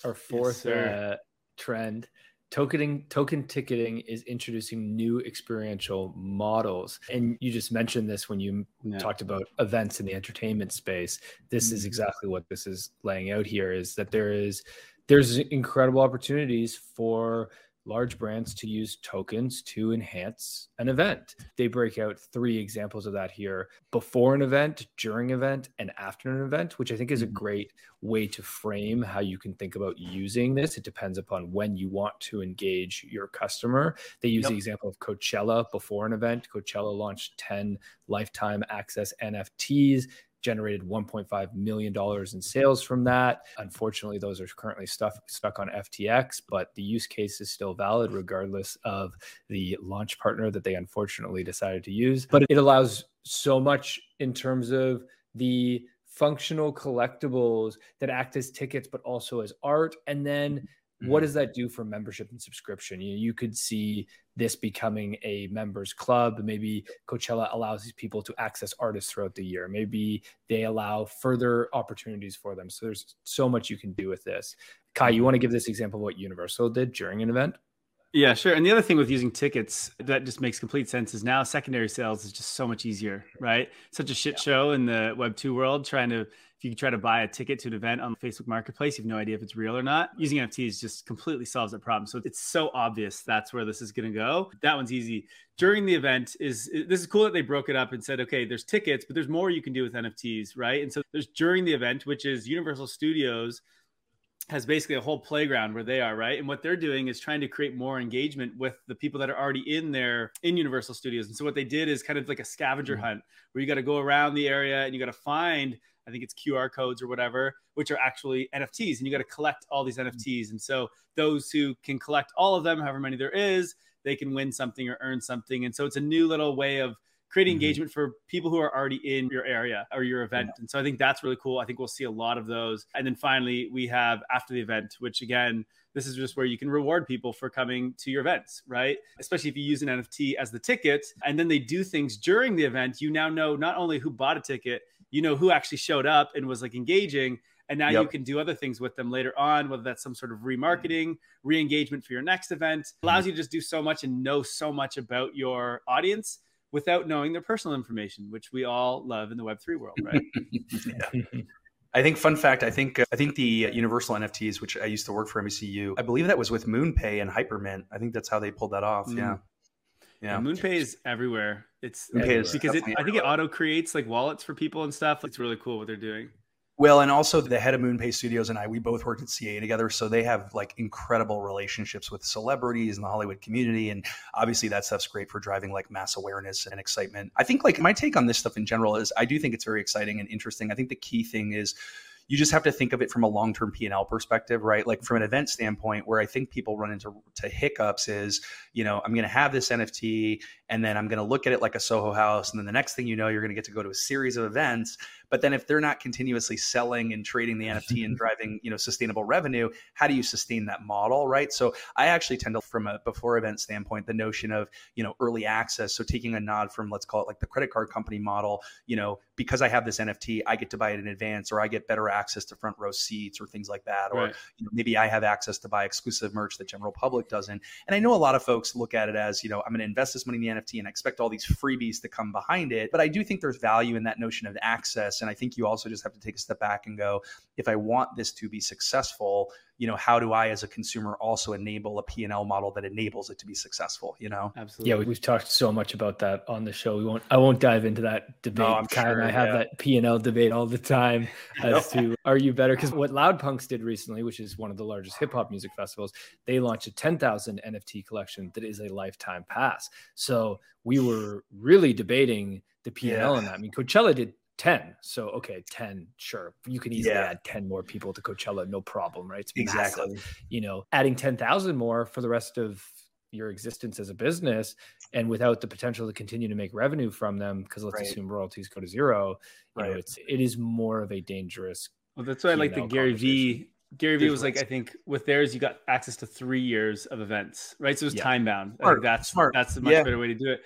our fourth yes, uh, trend tokening token ticketing is introducing new experiential models and you just mentioned this when you yeah. talked about events in the entertainment space this mm-hmm. is exactly what this is laying out here is that there is there's incredible opportunities for large brands to use tokens to enhance an event. They break out three examples of that here before an event, during event, and after an event, which I think is a mm-hmm. great way to frame how you can think about using this. It depends upon when you want to engage your customer. They use yep. the example of Coachella before an event. Coachella launched 10 lifetime access NFTs generated 1.5 million dollars in sales from that. Unfortunately, those are currently stuff stuck on FTX, but the use case is still valid regardless of the launch partner that they unfortunately decided to use. But it allows so much in terms of the functional collectibles that act as tickets but also as art and then what mm-hmm. does that do for membership and subscription? You, you could see this becoming a members club. Maybe Coachella allows these people to access artists throughout the year. Maybe they allow further opportunities for them. So there's so much you can do with this. Kai, you want to give this example of what Universal did during an event? Yeah, sure. And the other thing with using tickets that just makes complete sense is now secondary sales is just so much easier, right? Such a shit yeah. show in the Web two world trying to if you try to buy a ticket to an event on the Facebook Marketplace, you have no idea if it's real or not. Using NFTs just completely solves that problem. So it's so obvious that's where this is going to go. That one's easy. During the event is this is cool that they broke it up and said, okay, there's tickets, but there's more you can do with NFTs, right? And so there's during the event, which is Universal Studios has basically a whole playground where they are right and what they're doing is trying to create more engagement with the people that are already in there in universal studios and so what they did is kind of like a scavenger mm-hmm. hunt where you got to go around the area and you got to find I think it's QR codes or whatever, which are actually NFTs, and you got to collect all these NFTs. And so those who can collect all of them, however many there is, they can win something or earn something. And so it's a new little way of creating mm-hmm. engagement for people who are already in your area or your event. Yeah. And so I think that's really cool. I think we'll see a lot of those. And then finally, we have after the event, which again, this is just where you can reward people for coming to your events, right? Especially if you use an NFT as the ticket and then they do things during the event, you now know not only who bought a ticket, you know who actually showed up and was like engaging and now yep. you can do other things with them later on whether that's some sort of remarketing re-engagement for your next event allows you to just do so much and know so much about your audience without knowing their personal information which we all love in the web3 world right <laughs> I think fun fact. I think uh, I think the Universal NFTs, which I used to work for NBCU, I believe that was with MoonPay and Hypermint. I think that's how they pulled that off. Mm. Yeah. Yeah, MoonPay is everywhere. It's everywhere. because it, I think it auto creates like wallets for people and stuff. It's really cool what they're doing. Well, and also the head of MoonPay Studios and I, we both worked at CA together, so they have like incredible relationships with celebrities in the Hollywood community, and obviously that stuff's great for driving like mass awareness and excitement. I think like my take on this stuff in general is I do think it's very exciting and interesting. I think the key thing is you just have to think of it from a long-term P&L perspective, right? Like from an event standpoint, where I think people run into to hiccups is, you know, I'm going to have this NFT and then I'm going to look at it like a Soho house. And then the next thing you know, you're going to get to go to a series of events. But then if they're not continuously selling and trading the NFT and <laughs> driving, you know, sustainable revenue, how do you sustain that model, right? So I actually tend to, from a before event standpoint, the notion of, you know, early access. So taking a nod from, let's call it like the credit card company model, you know, because I have this NFT, I get to buy it in advance or I get better access to front row seats or things like that. Or right. you know, maybe I have access to buy exclusive merch that general public doesn't. And I know a lot of folks look at it as, you know, I'm going to invest this money in the NFT and I expect all these freebies to come behind it. But I do think there's value in that notion of access. And I think you also just have to take a step back and go, if I want this to be successful, you know how do i as a consumer also enable a p&l model that enables it to be successful you know? Absolutely. Yeah we've talked so much about that on the show. We won't i won't dive into that debate. Oh, Kyle sure, and i have yeah. that p&l debate all the time <laughs> as to are you better? Because what loud punks did recently which is one of the largest hip-hop music festivals they launched a 10000 nft collection that is a lifetime pass. So we were really debating the p&l yeah. on that. I mean coachella did 10. So, okay, 10, sure. You can easily yeah. add 10 more people to Coachella, no problem, right? It's exactly. Massive. You know, adding 10,000 more for the rest of your existence as a business and without the potential to continue to make revenue from them, because let's right. assume royalties go to zero, you right. know, it's, it is more of a dangerous. Well, that's why I like the Gary Vee Gary Vee was like, I think with theirs, you got access to three years of events, right? So it was yeah. time bound. Smart, that's smart. That's a much yeah. better way to do it.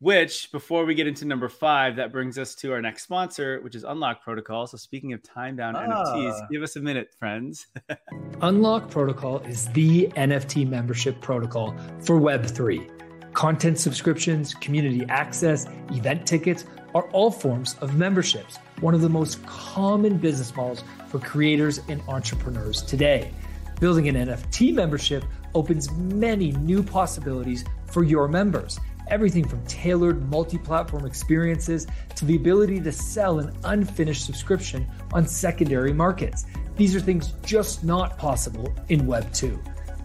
Which, before we get into number five, that brings us to our next sponsor, which is Unlock Protocol. So, speaking of time bound ah. NFTs, give us a minute, friends. <laughs> Unlock Protocol is the NFT membership protocol for Web3. Content subscriptions, community access, event tickets are all forms of memberships, one of the most common business models for creators and entrepreneurs today. Building an NFT membership opens many new possibilities for your members everything from tailored multi platform experiences to the ability to sell an unfinished subscription on secondary markets. These are things just not possible in Web 2.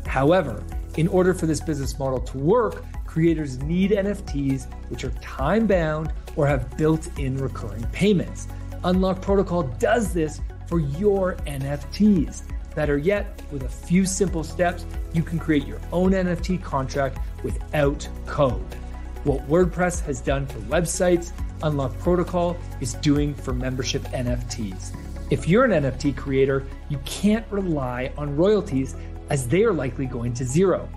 However, in order for this business model to work, creators need NFTs which are time bound or have built in recurring payments. Unlock Protocol does this for your NFTs. Better yet, with a few simple steps, you can create your own NFT contract without code. What WordPress has done for websites, Unlock Protocol is doing for membership NFTs. If you're an NFT creator, you can't rely on royalties as they are likely going to zero.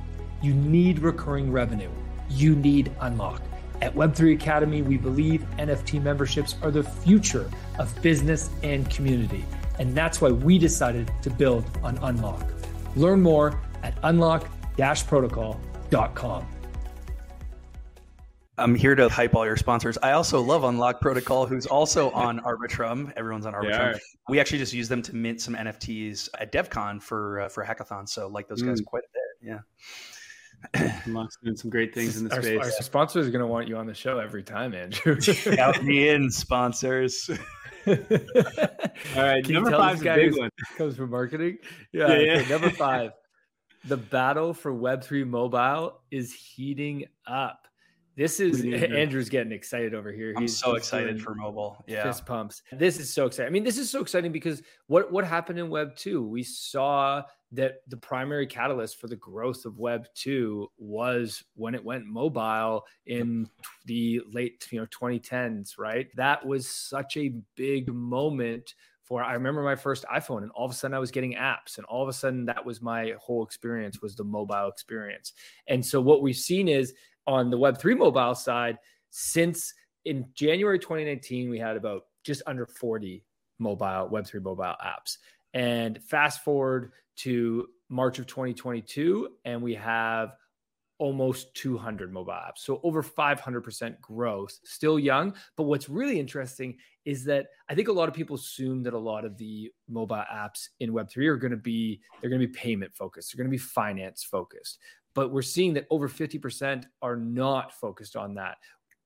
You need recurring revenue. You need Unlock. At Web3 Academy, we believe NFT memberships are the future of business and community. And that's why we decided to build on Unlock. Learn more at unlock protocol.com. I'm here to hype all your sponsors. I also love Unlock Protocol, who's also <laughs> on Arbitrum. Everyone's on Arbitrum. We actually just use them to mint some NFTs at DevCon for uh, for hackathon. So like those guys mm. quite a bit. Yeah. <clears throat> Unlock's doing some great things in the our, space. Our sponsors are going to want you on the show every time, Andrew. <laughs> Count me in, sponsors. <laughs> All right, number five big one. Comes from marketing. Yeah, yeah, yeah. Okay, number five. The battle for Web3 mobile is heating up. This is Andrew's getting excited over here. I'm He's so excited for mobile. Yeah. Fist pumps. This is so exciting. I mean, this is so exciting because what what happened in Web 2? We saw that the primary catalyst for the growth of Web 2 was when it went mobile in the late, you know, 2010s, right? That was such a big moment for I remember my first iPhone and all of a sudden I was getting apps and all of a sudden that was my whole experience was the mobile experience. And so what we've seen is on the Web3 mobile side, since in January 2019, we had about just under 40 mobile Web3 mobile apps. And fast forward to March of 2022, and we have almost 200 mobile apps. So over 500% growth, still young. But what's really interesting is that I think a lot of people assume that a lot of the mobile apps in Web3 are going to be, they're going to be payment focused. They're going to be finance focused but we're seeing that over 50% are not focused on that.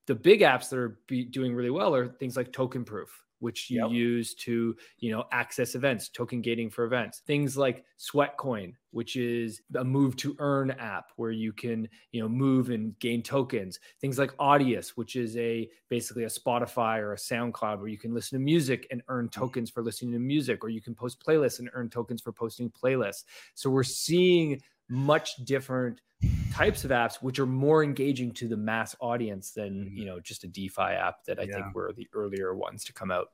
The big apps that are doing really well are things like token proof, which you Yep. use to, you know, access events, token gating for events. Things like Sweatcoin, which is a move to earn app where you can, you know, move and gain tokens. Things like Audius, which is a basically a Spotify or a SoundCloud where you can listen to music and earn mm-hmm. tokens for listening to music, or you can post playlists and earn tokens for posting playlists. So we're seeing much different types of apps which are more engaging to the mass audience than Mhm. you know just a defi app that i Yeah. think were the earlier ones to come out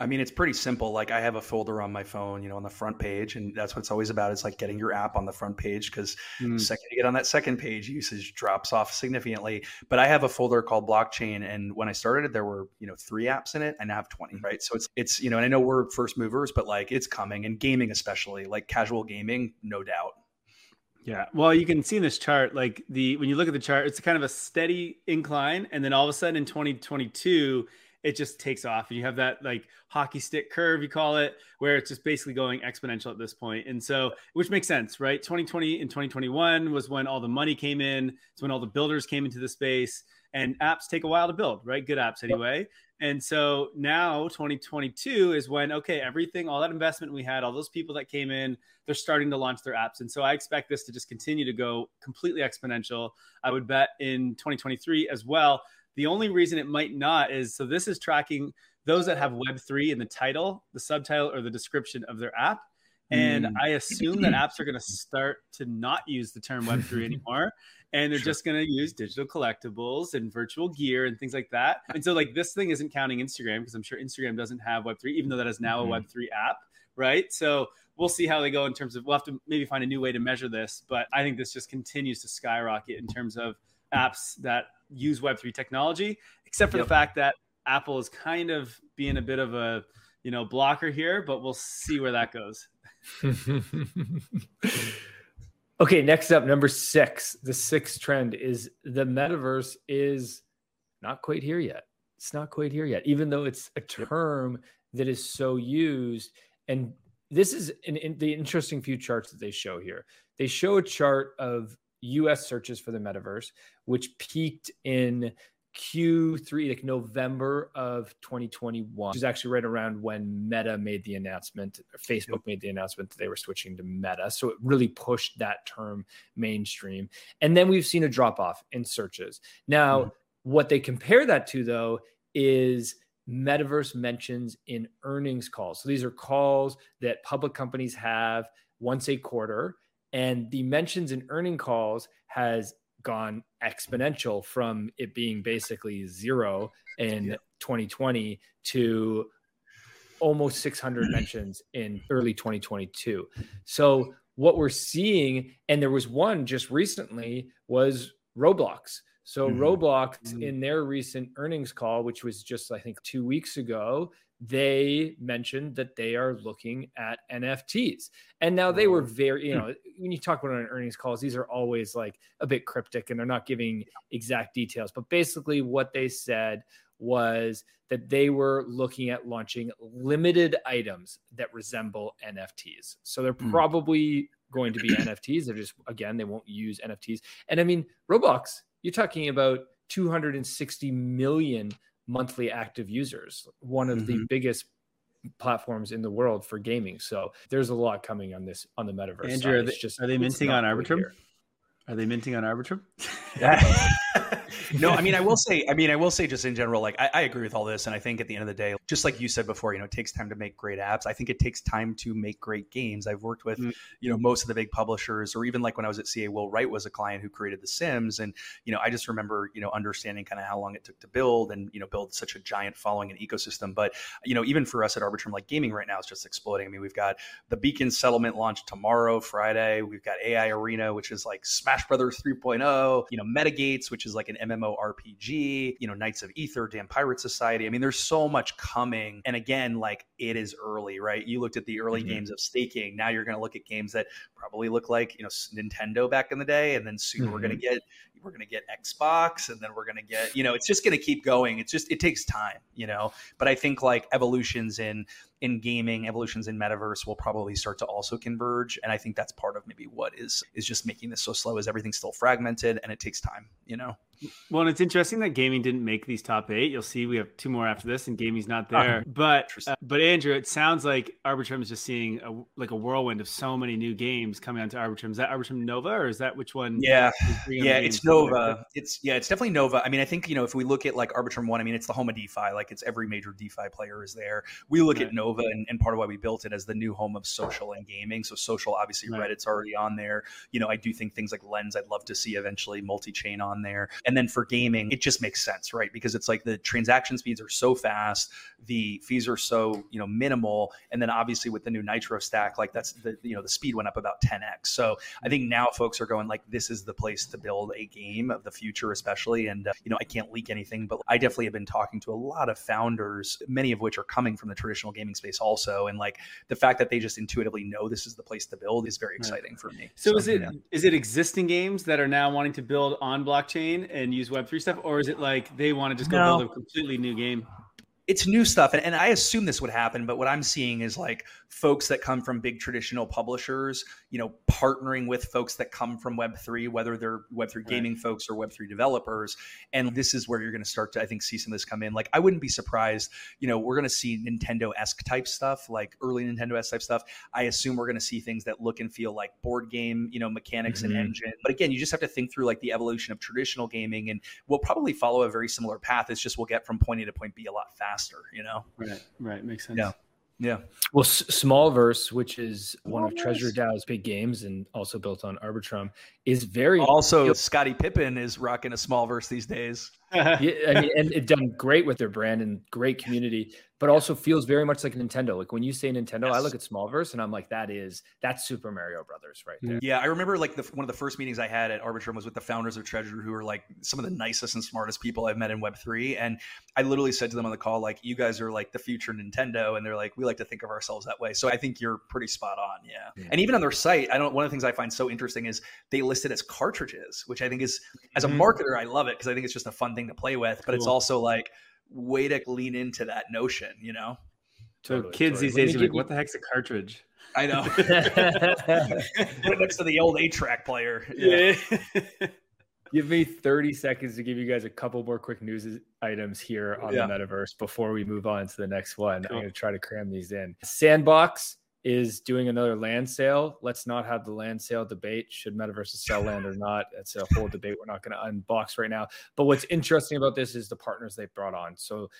I mean, it's pretty simple. Like I have a folder on my phone, you know, on the front page, and that's what it's always about. It's like getting your app on the front page because Mm. second you get on that second page, usage drops off significantly. But I have a folder called blockchain, and when I started it, there were you know three apps in it. I now have 20 Mhm. right? So it's it's you know, and I know we're first movers, but like it's coming, and gaming especially, like casual gaming, no doubt. Yeah. Well, you can see in this chart, like the when you look at the chart, it's kind of a steady incline, and then all of a sudden in 2022, it just takes off, and you have that like hockey stick curve, you call it, where it's just basically going exponential at this point. And so, which makes sense, right? 2020 and 2021 was when all the money came in. It's when all the builders came into the space, and apps take a while to build, right? Good apps anyway. And so now 2022 is when okay, everything, all that investment we had, all those people that came in, they're starting to launch their apps. And so I expect this to just continue to go completely exponential. I would bet in 2023 as well. The only reason it might not is so this is tracking those that have Web3 in the title, the subtitle, or the description of their app. And Mm. I assume that apps are going to start to not use the term Web3 <laughs> anymore. And they're Sure. just going to use digital collectibles and virtual gear and things like that. And so, like, this thing isn't counting Instagram because I'm sure Instagram doesn't have Web3, even though that is now Mhm. a Web3 app, right? So, we'll see how they go in terms of, we'll have to maybe find a new way to measure this. But I think this just continues to skyrocket in terms of apps that use Web3 technology, except for Yep. the fact that Apple is kind of being a bit of a, you know, blocker here, but we'll see where that goes. <laughs> okay next up number six. The sixth trend is the metaverse is not quite here yet. It's not quite here yet even though it's a term that is so used. And this is in, in the interesting few charts that they show here. They show a chart of us searches for the metaverse which peaked in Q3, like November of 2021, which is actually right around when Meta made the announcement, or Facebook made the announcement that they were switching to Meta. So it really pushed that term mainstream. And then we've seen a drop off in searches. Now, Mhm. what they compare that to, though, is metaverse mentions in earnings calls. So these are calls that public companies have once a quarter. And the mentions in earning calls has gone exponential from it being basically zero in Yeah. 2020 to almost 600 <clears throat> mentions in early 2022. So what we're seeing, and there was one just recently, was Roblox. So Mhm. Roblox Mhm. in their recent earnings call, which was just I think two weeks ago, they mentioned that they are looking at NFTs. And now they were very, you know, when you talk about on earnings calls, these are always like a bit cryptic and they're not giving exact details. But basically, what they said was that they were looking at launching limited items that resemble NFTs. So they're Hmm. probably going to be <clears throat> NFTs. They're just, again, they won't use NFTs. And I mean, Roblox, you're talking about 260 million monthly active users, one of the Mhm. biggest platforms in the world for gaming. So there's a lot coming on this on the metaverse. Andrew, side. are they- just are they minting on Arbitrum? here. Are they minting on Arbitrum? <laughs> <laughs> no, I mean, I will say, I mean, I will say just in general, like, I, I agree with all this. And I think at the end of the day, just like you said before, you know, it takes time to make great apps. I think it takes time to make great games. I've worked with, Mm. you know, most of the big publishers, or even like when I was at CA, Will Wright was a client who created The Sims. And, you know, I just remember, you know, understanding kind of how long it took to build and, you know, build such a giant following and ecosystem. But, you know, even for us at Arbitrum, like gaming right now is just exploding. I mean, we've got the Beacon settlement launch tomorrow, Friday. We've got AI Arena, which is like Smash Brothers 3.0, you know, Metagates, which is like an MMO RPG, you know, Knights of Ether, Damn Pirate Society. I mean, there's so much coming. And again, like it is early, right? You looked at the early Mhm. games of staking. Now you're going to look at games that probably look like, you know, Nintendo back in the day. And then soon we're going to get, we're going to get Xbox and then we're going to get, you know, it's just going to keep going. It's just, it takes time, you know, but I think like evolutions in, in gaming, evolutions in metaverse will probably start to also converge. And I think that's part of maybe what is, is just making this so slow is everything's still fragmented and it takes time, you know? Well, and it's interesting that gaming didn't make these top eight. You'll see we have two more after this, and gaming's not there. Oh, but uh, but Andrew, it sounds like Arbitrum is just seeing a, like a whirlwind of so many new games coming onto Arbitrum. Is that Arbitrum Nova, or is that which one? Yeah, yeah, it's Nova. It's yeah, it's definitely Nova. I mean, I think you know if we look at like Arbitrum One, I mean, it's the home of DeFi. Like it's every major DeFi player is there. We look right. at Nova, and, and, part of why we built it as the new home of social and gaming. So social, obviously, right. Reddit's already on there. You know, I do think things like Lens, I'd love to see eventually multi chain on there, and then for gaming it just makes sense, right? Because it's like the transaction speeds are so fast, the fees are so you know minimal, and then obviously with the new Nitro stack, like that's the you know the speed went up about 10x. So I think now folks are going like this is the place to build a game of the future, especially. And uh, you know I can't leak anything, but I definitely have been talking to a lot of founders, many of which are coming from the traditional gaming space also, and like the fact that they just intuitively know this is the place to build is very exciting right. for me. So, so is it yeah. is it existing games that are now wanting to build on blockchain and use Web three stuff? or is it like they want to just go no. build a completely new game? it's new stuff and, and i assume this would happen but what i'm seeing is like folks that come from big traditional publishers you know partnering with folks that come from web3 whether they're web3 right. gaming folks or web3 developers and this is where you're going to start to i think see some of this come in like i wouldn't be surprised you know we're going to see nintendo-esque type stuff like early nintendo-esque type stuff i assume we're going to see things that look and feel like board game you know mechanics mm-hmm. and engine but again you just have to think through like the evolution of traditional gaming and we'll probably follow a very similar path it's just we'll get from point a to point b a lot faster, you know? Right, right. Makes sense. Yeah. Yeah. Well, S- Smolverse, which is one of Treasure DAO's big games and also built on Arbitrum, is very also Scottie Pippen is rocking a Smolverse these days. <laughs> yeah, I mean, and it done great with their brand and great community but also feels very much like Nintendo. Like when you say Nintendo, yes. I look at Smolverse and I'm like, that is that's Super Mario Brothers right there. Yeah, I remember like the, one of the first meetings I had at Arbitrum was with the founders of Treasure, who are like some of the nicest and smartest people I've met in Web three. And I literally said to them on the call, like, you guys are like the future Nintendo, and they're like, we like to think of ourselves that way. So I think you're pretty spot on. Yeah. yeah. And even on their site, I don't. One of the things I find so interesting is they list it as cartridges, which I think is as a mm-hmm. marketer, I love it because I think it's just a fun thing to play with. But cool. it's also like way to lean into that notion, you know? So totally, kids totally. these days are like, what the heck's a cartridge? I know. <laughs> next to the old eight track player. Yeah. yeah. <laughs> give me 30 seconds to give you guys a couple more quick news items here on yeah. the metaverse before we move on to the next one. Cool. I'm going to try to cram these in. Sandbox is doing another land sale. Let's not have the land sale debate. Should metaverses sell land or not? That's a whole debate we're not going to unbox right now. But what's interesting about this is the partners they've brought on. So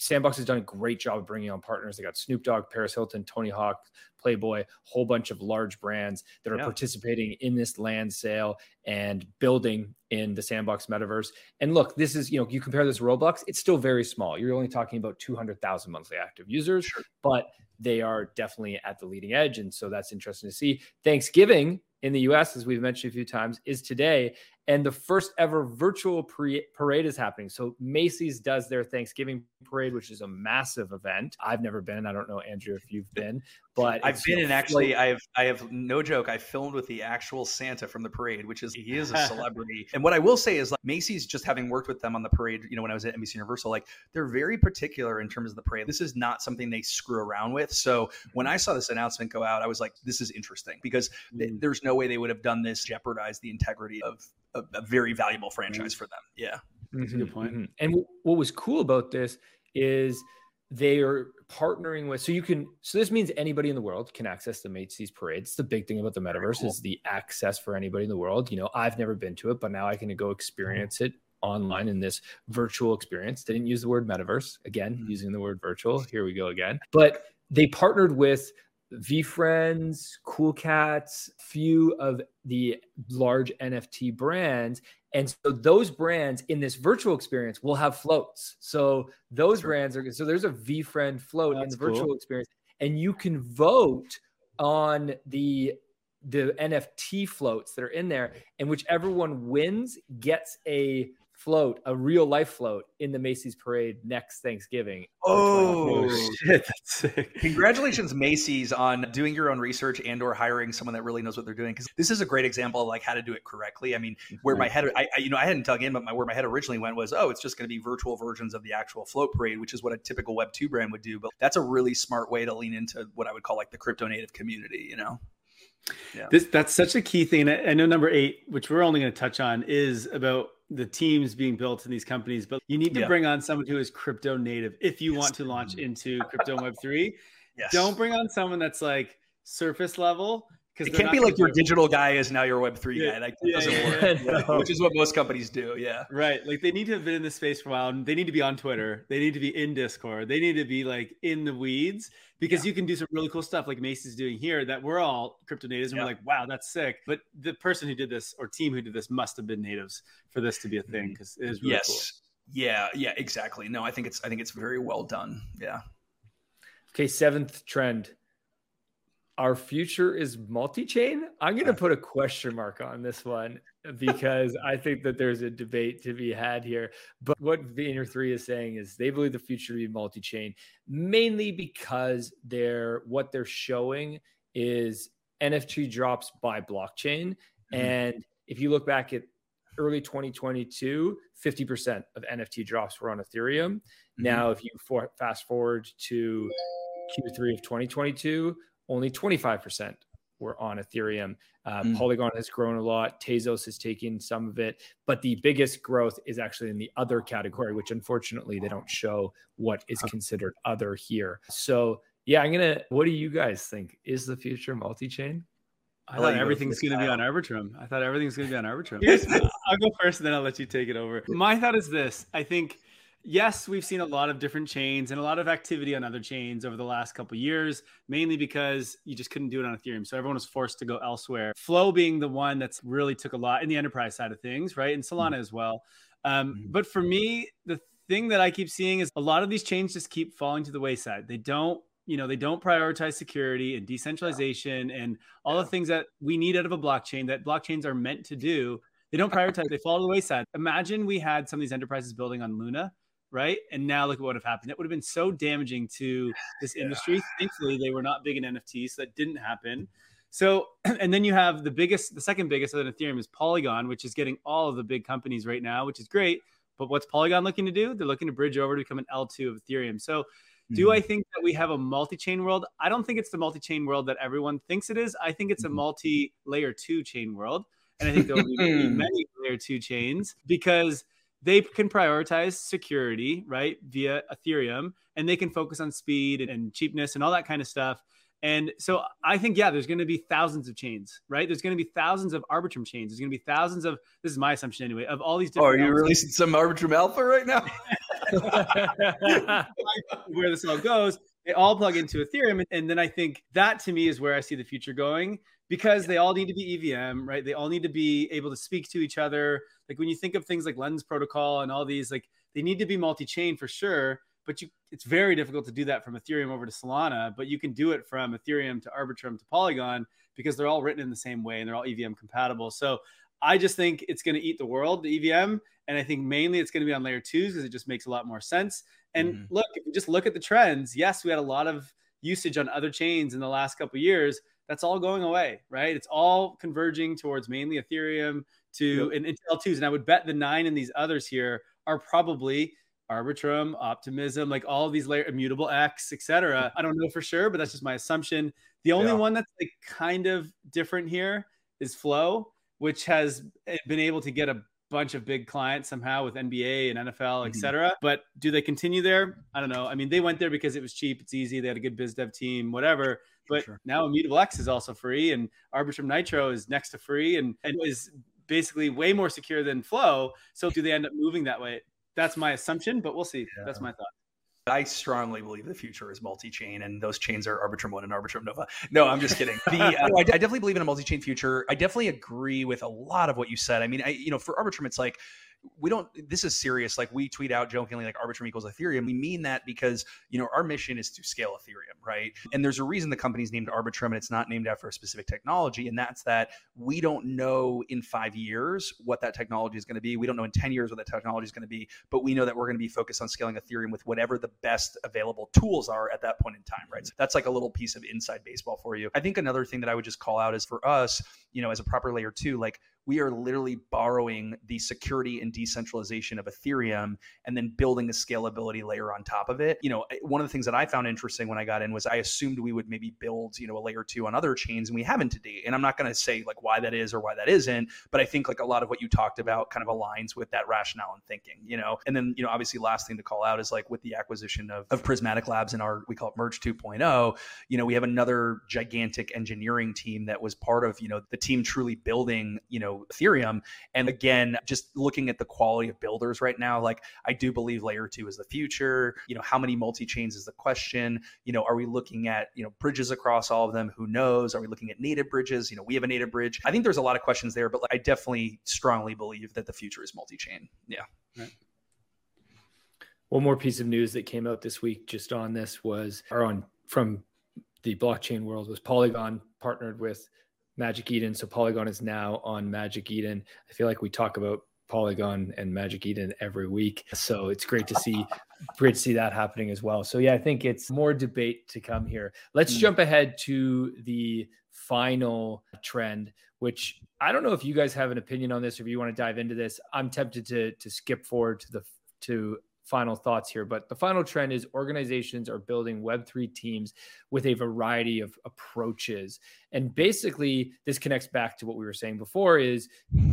Sandbox has done a great job of bringing on partners. They got Snoop Dogg, Paris Hilton, Tony Hawk, Playboy, whole bunch of large brands that are yeah. participating in this land sale and building in the Sandbox metaverse. And look, this is, you know, you compare this Roblox, it's still very small. You're only talking about 200,000 monthly active users, sure. but they are definitely at the leading edge. And so that's interesting to see. Thanksgiving in the US, as we've mentioned a few times, is today and the first ever virtual parade is happening. So Macy's does their Thanksgiving parade, which is a massive event. I've never been. I don't know, Andrew, if you've been, but I've been. And actually, I have. I have no joke. I filmed with the actual Santa from the parade, which is he is a <laughs> celebrity. and what I will say is, like Macy's, just having worked with them on the parade, you know, when I was at NBC Universal, like they're very particular in terms of the parade. This is not something they screw around with. So when I saw this announcement go out, I was like, this is interesting because mm. th- there's no way they would have done this jeopardize the integrity of a, a very valuable franchise for them. Yeah. That's a good point. Mm-hmm. And what was cool about this is they are partnering with so you can so this means anybody in the world can access the Macy's parades. The big thing about the metaverse cool. is the access for anybody in the world. You know, I've never been to it, but now I can go experience it online in this virtual experience. They didn't use the word metaverse again, mm-hmm. using the word virtual. Here we go again. But they partnered with VeeFriends, Cool Cats, few of the large NFT brands. And so those brands in this virtual experience will have floats. So those That's brands are so there's a VeeFriend float That's in the virtual cool. experience, and you can vote on the the NFT floats that are in there, and whichever one wins gets a float, a real life float in the Macy's parade next Thanksgiving. Oh, oh shit, that's sick. Congratulations, Macy's, on doing your own research and or hiring someone that really knows what they're doing. Because this is a great example of like how to do it correctly. I mean, where my head, I, I you know, I hadn't dug in, but my, where my head originally went was, oh, it's just going to be virtual versions of the actual float parade, which is what a typical Web two brand would do. But that's a really smart way to lean into what I would call like the crypto native community. You know. Yeah. This that's such a key thing. I know number eight, which we're only going to touch on, is about the teams being built in these companies, but you need to yeah. bring on someone who is crypto native if you yes. want to launch into crypto web three. Yes. Don't bring on someone that's like surface level it can't be like your digital guy is now your Web three yeah, guy. Like that yeah, doesn't yeah, work. No. Which is what most companies do. Yeah. Right. Like they need to have been in this space for a while. And they need to be on Twitter. They need to be in Discord. They need to be like in the weeds because you can do some really cool stuff like Macy's doing here that we're all crypto natives and we're like, wow, that's sick. But the person who did this or team who did this must have been natives for this to be a thing because mm-hmm. it is really yes. cool. Yeah, yeah, exactly. No, I think it's I think it's very well done. Yeah. Okay, seventh trend our future is multi-chain i'm going to put a question mark on this one because i think that there's a debate to be had here but what Vayner3 is saying is they believe the future to be multi-chain mainly because they're what they're showing is nft drops by blockchain mm-hmm. and if you look back at early 2022 50% of nft drops were on ethereum mm-hmm. now if you for, fast forward to q3 of 2022 only 25% were on Ethereum. Uh, mm. Polygon has grown a lot. Tezos has taken some of it, but the biggest growth is actually in the other category, which unfortunately they don't show what is considered other here. So, yeah, I'm gonna. What do you guys think? Is the future multi-chain? I thought everything's going to be on Arbitrum. I thought everything's going to be on Arbitrum. I'll go first, and then I'll let you take it over. My thought is this: I think yes, we've seen a lot of different chains and a lot of activity on other chains over the last couple years, mainly because you just couldn't do it on Ethereum. So everyone was forced to go elsewhere. Flow being the one that's really took a lot in the enterprise side of things, right? And Solana mm-hmm. as well. Um, mm-hmm. But for me, the thing that I keep seeing is a lot of these chains just keep falling to the wayside. They don't you know they don't prioritize security and decentralization and all the things that we need out of a blockchain that blockchains are meant to do they don't prioritize they fall to the wayside imagine we had some of these enterprises building on luna right? And now look at what would have happened. It would have been so damaging to <sighs> this industry. Yeah. Thankfully, they were not big in NFTs, so that didn't happen. So, <clears throat> and then you have the biggest, the second biggest other than Ethereum is Polygon, which is getting all of the big companies right now, which is great. But what's Polygon looking to do? They're looking to bridge over to become an L2 of Ethereum. So, do I mm-hmm. think that we have a multi-chain world? I don't think it's the multi-chain world that everyone thinks it is. I think it's a mm-hmm. multi-layer two chain world. And I think there will be many <laughs> layer two chains because they can prioritize security, right, via Ethereum, and they can focus on speed and cheapness and all that kind of stuff. And so I think, yeah, there's going to be thousands of chains, right? There's going to be thousands of Arbitrum chains. There's going to be thousands of, this is my assumption anyway, of all these different. Oh, are you releasing some Arbitrum Alpha right now? <laughs> <laughs> where this all goes, they all plug into Ethereum. And then I think that to me is where I see the future going because they all need to be EVM, right? They all need to be able to speak to each other. Like when you think of things like Lens Protocol and all these, like they need to be multi-chain for sure. But you, it's very difficult to do that from Ethereum over to Solana. But you can do it from Ethereum to Arbitrum to Polygon because they're all written in the same way and they're all EVM compatible. So I just think it's going to eat the world, the EVM. And I think mainly it's going to be on layer twos because it just makes a lot more sense. And mm-hmm. look, if you just look at the trends, yes, we had a lot of usage on other chains in the last couple years, that's all going away, right? It's all converging towards mainly Ethereum to yep. and in L2s. And I would bet the nine and these others here are probably Arbitrum, Optimism, like all these layer immutable X, etc. <laughs> I don't know for sure, but that's just my assumption. The only yeah. one that's like kind of different here is Flow, which has been able to get a bunch of big clients somehow with NBA and NFL, etc. Mm-hmm. But do they continue there? I don't know. I mean, they went there because it was cheap, it's easy, they had a good biz dev team, whatever. But sure. now Immutable X is also free, and Arbitrum Nitro is next to free, and, and is basically way more secure than Flow. So do they end up moving that way? That's my assumption, but we'll see. Yeah. That's my thought. I strongly believe the future is multi-chain, and those chains are Arbitrum One and Arbitrum Nova. No, I'm just kidding. The, uh, I, <laughs> I, definitely believe in a multi-chain future. I definitely agree with a lot of what you said. I mean, I you know, for Arbitrum, it's like we don't this is serious like we tweet out jokingly like arbitrum equals ethereum. We mean that because you know our mission is to scale ethereum right? And there's a reason the company's named arbitrum and it's not named after a specific technology and that's that we don't know in five years what that technology is going to be. We don't know in 10 years what that technology is going to be but we know that we're going to be focused on scaling ethereum with whatever the best available tools are at that point in time right? So that's like a little piece of inside baseball for you. I think another thing that i would just call out is for us you know as a proper layer two like we are literally borrowing the security and decentralization of Ethereum and then building a scalability layer on top of it. You know, one of the things that I found interesting when I got in was I assumed we would maybe build, you know, a layer two on other chains and we haven't today. And I'm not going to say like why that is or why that isn't, but I think like a lot of what you talked about kind of aligns with that rationale and thinking, you know. And then, you know, obviously last thing to call out is like with the acquisition of, of Prysmatic Labs and our we call it Merge 2.0, you know, we have another gigantic engineering team that was part of, you know, the team truly building, you know, know, Ethereum. And again, just looking at the quality of builders right now, like I do believe layer two is the future. You know, how many multi chains is the question? You know, are we looking at, you know, bridges across all of them? Who knows? Are we looking at native bridges? You know, we have a native bridge. I think there's a lot of questions there, but I definitely strongly believe that the future is multi chain. Yeah. Right. One more piece of news that came out this week just on this was, or on from the blockchain world was Polygon partnered with Magic Eden. So Polygon is now on Magic Eden. I feel like we talk about Polygon and Magic Eden every week. So it's great to see great to see that happening as well. So yeah, I think it's more debate to come here. Let's mm. jump ahead to the final trend, which I don't know if you guys have an opinion on this or if you want to dive into this. I'm tempted to to skip forward to the to final thoughts here, but the final trend is organizations are building Web3 teams with a variety of approaches. And basically, this connects back to what we were saying before is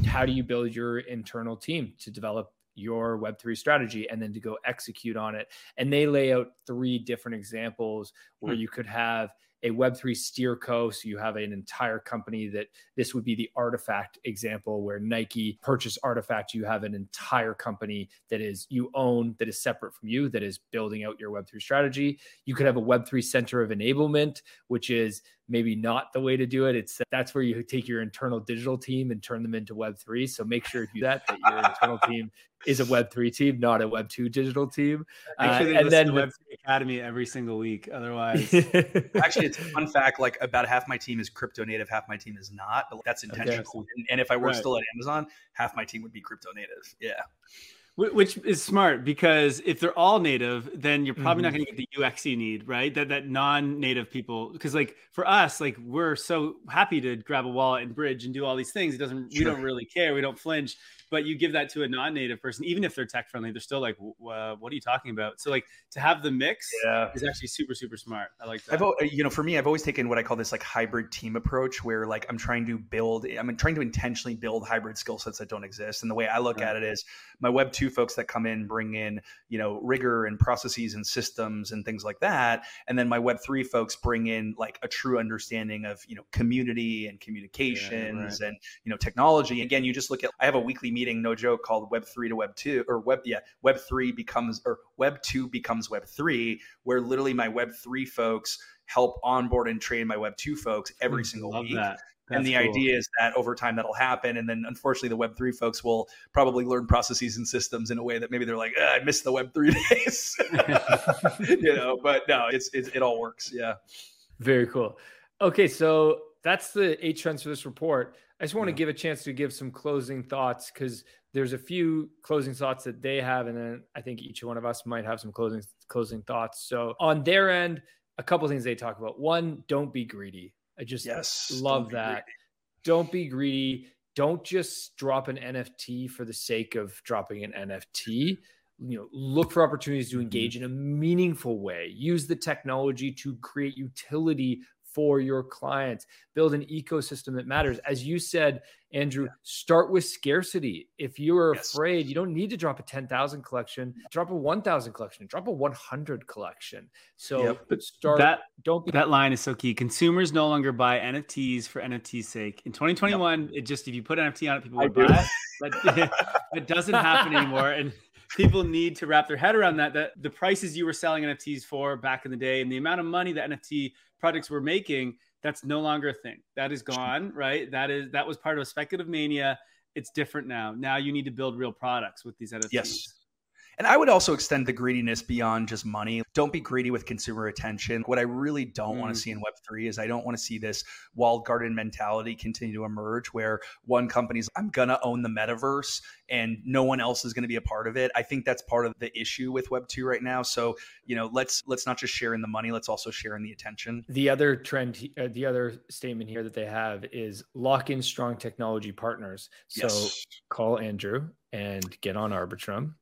how do you build your internal team to develop your Web3 strategy and then to go execute on it? And they lay out three different examples where hmm. you could have a Web3 steer co. So you have an entire company that this would be the RTFKT example where Nike purchased RTFKT. You have an entire company that is you own that is separate from you that is building out your Web3 strategy. You could have a Web3 center of enablement, which is maybe not the way to do it. It's that's where you take your internal digital team and turn them into Web3. So make sure to do that, that your internal <laughs> team is a Web3 team, not a Web2 digital team. Uh, and then Web3 Academy every single week. Otherwise, <laughs> actually, it's a fun fact. Like about half my team is crypto native, half my team is not. But that's intentional. Okay. And, and, if I were right. still at Amazon, half my team would be crypto native. Yeah which is smart because if they're all native then you're probably mm-hmm. not going to get the ux you need right that that non-native people because like for us like we're so happy to grab a wallet and bridge and do all these things it doesn't sure. we don't really care we don't flinch but you give that to a non-native person even if they're tech friendly they're still like uh, what are you talking about so like to have the mix yeah. is actually super super smart i like that I've, you know for me i've always taken what i call this like hybrid team approach where like i'm trying to build i'm trying to intentionally build hybrid skill sets that don't exist and the way i look right. at it is my web 2 folks that come in bring in you know rigor and processes and systems and things like that and then my web 3 folks bring in like a true understanding of you know community and communications yeah, right. and you know technology again you just look at i have a weekly meeting, no joke, called Web three to Web two or Web yeah Web three becomes or Web two becomes Web three, where literally my Web three folks help onboard and train my Web two folks every single Love week. That. And the cool. idea is that over time that'll happen. And then unfortunately, the Web3 folks will probably learn processes and systems in a way that maybe they're like, ah, I missed the Web3 <laughs> days. <laughs> you know, but no, it's, it's, it all works. Yeah. Very cool. Okay. So that's the eight trends for this report. I just want yeah. to give a chance to give some closing thoughts because there's a few closing thoughts that they have, and then I think each one of us might have some closing closing thoughts. So on their end, a couple things they talk about. One, don't be greedy. I just yes, love don't that. Don't be greedy. Don't just drop an NFT for the sake of dropping an NFT. You know, look for opportunities to mm-hmm. engage in a meaningful way. Use the technology to create utility for your clients. Build an ecosystem that matters. As you said, Andrew, start with scarcity. If you're yes. afraid, you don't need to drop a 10,000 collection, drop a 1,000 collection, drop a 100 collection. So yep. start that don't be- that line is so key. Consumers no longer buy NFTs for NFT's sake. In 2021, yep. it just if you put NFT on it, people would buy it. But it <laughs> doesn't happen anymore. And people need to wrap their head around that that the prices you were selling NFTs for back in the day and the amount of money that NFT projects were making, that's no longer a thing. That is gone, right? That is that was part of a speculative mania it's different now. Now you need to build real products with these NFTs. Yes. And I would also extend the greediness beyond just money. Don't be greedy with consumer attention. What I really don't mm. want to see in Web3 is I don't want to see this walled garden mentality continue to emerge where one company's, I'm going to own the metaverse and no one else is going to be a part of it. I think that's part of the issue with Web2 right now. So, you know, let's let's not just share in the money, let's also share in the attention. The other trend, uh, the other statement here that they have is lock in strong technology partners. So yes. call Andrew and get on Arbitrum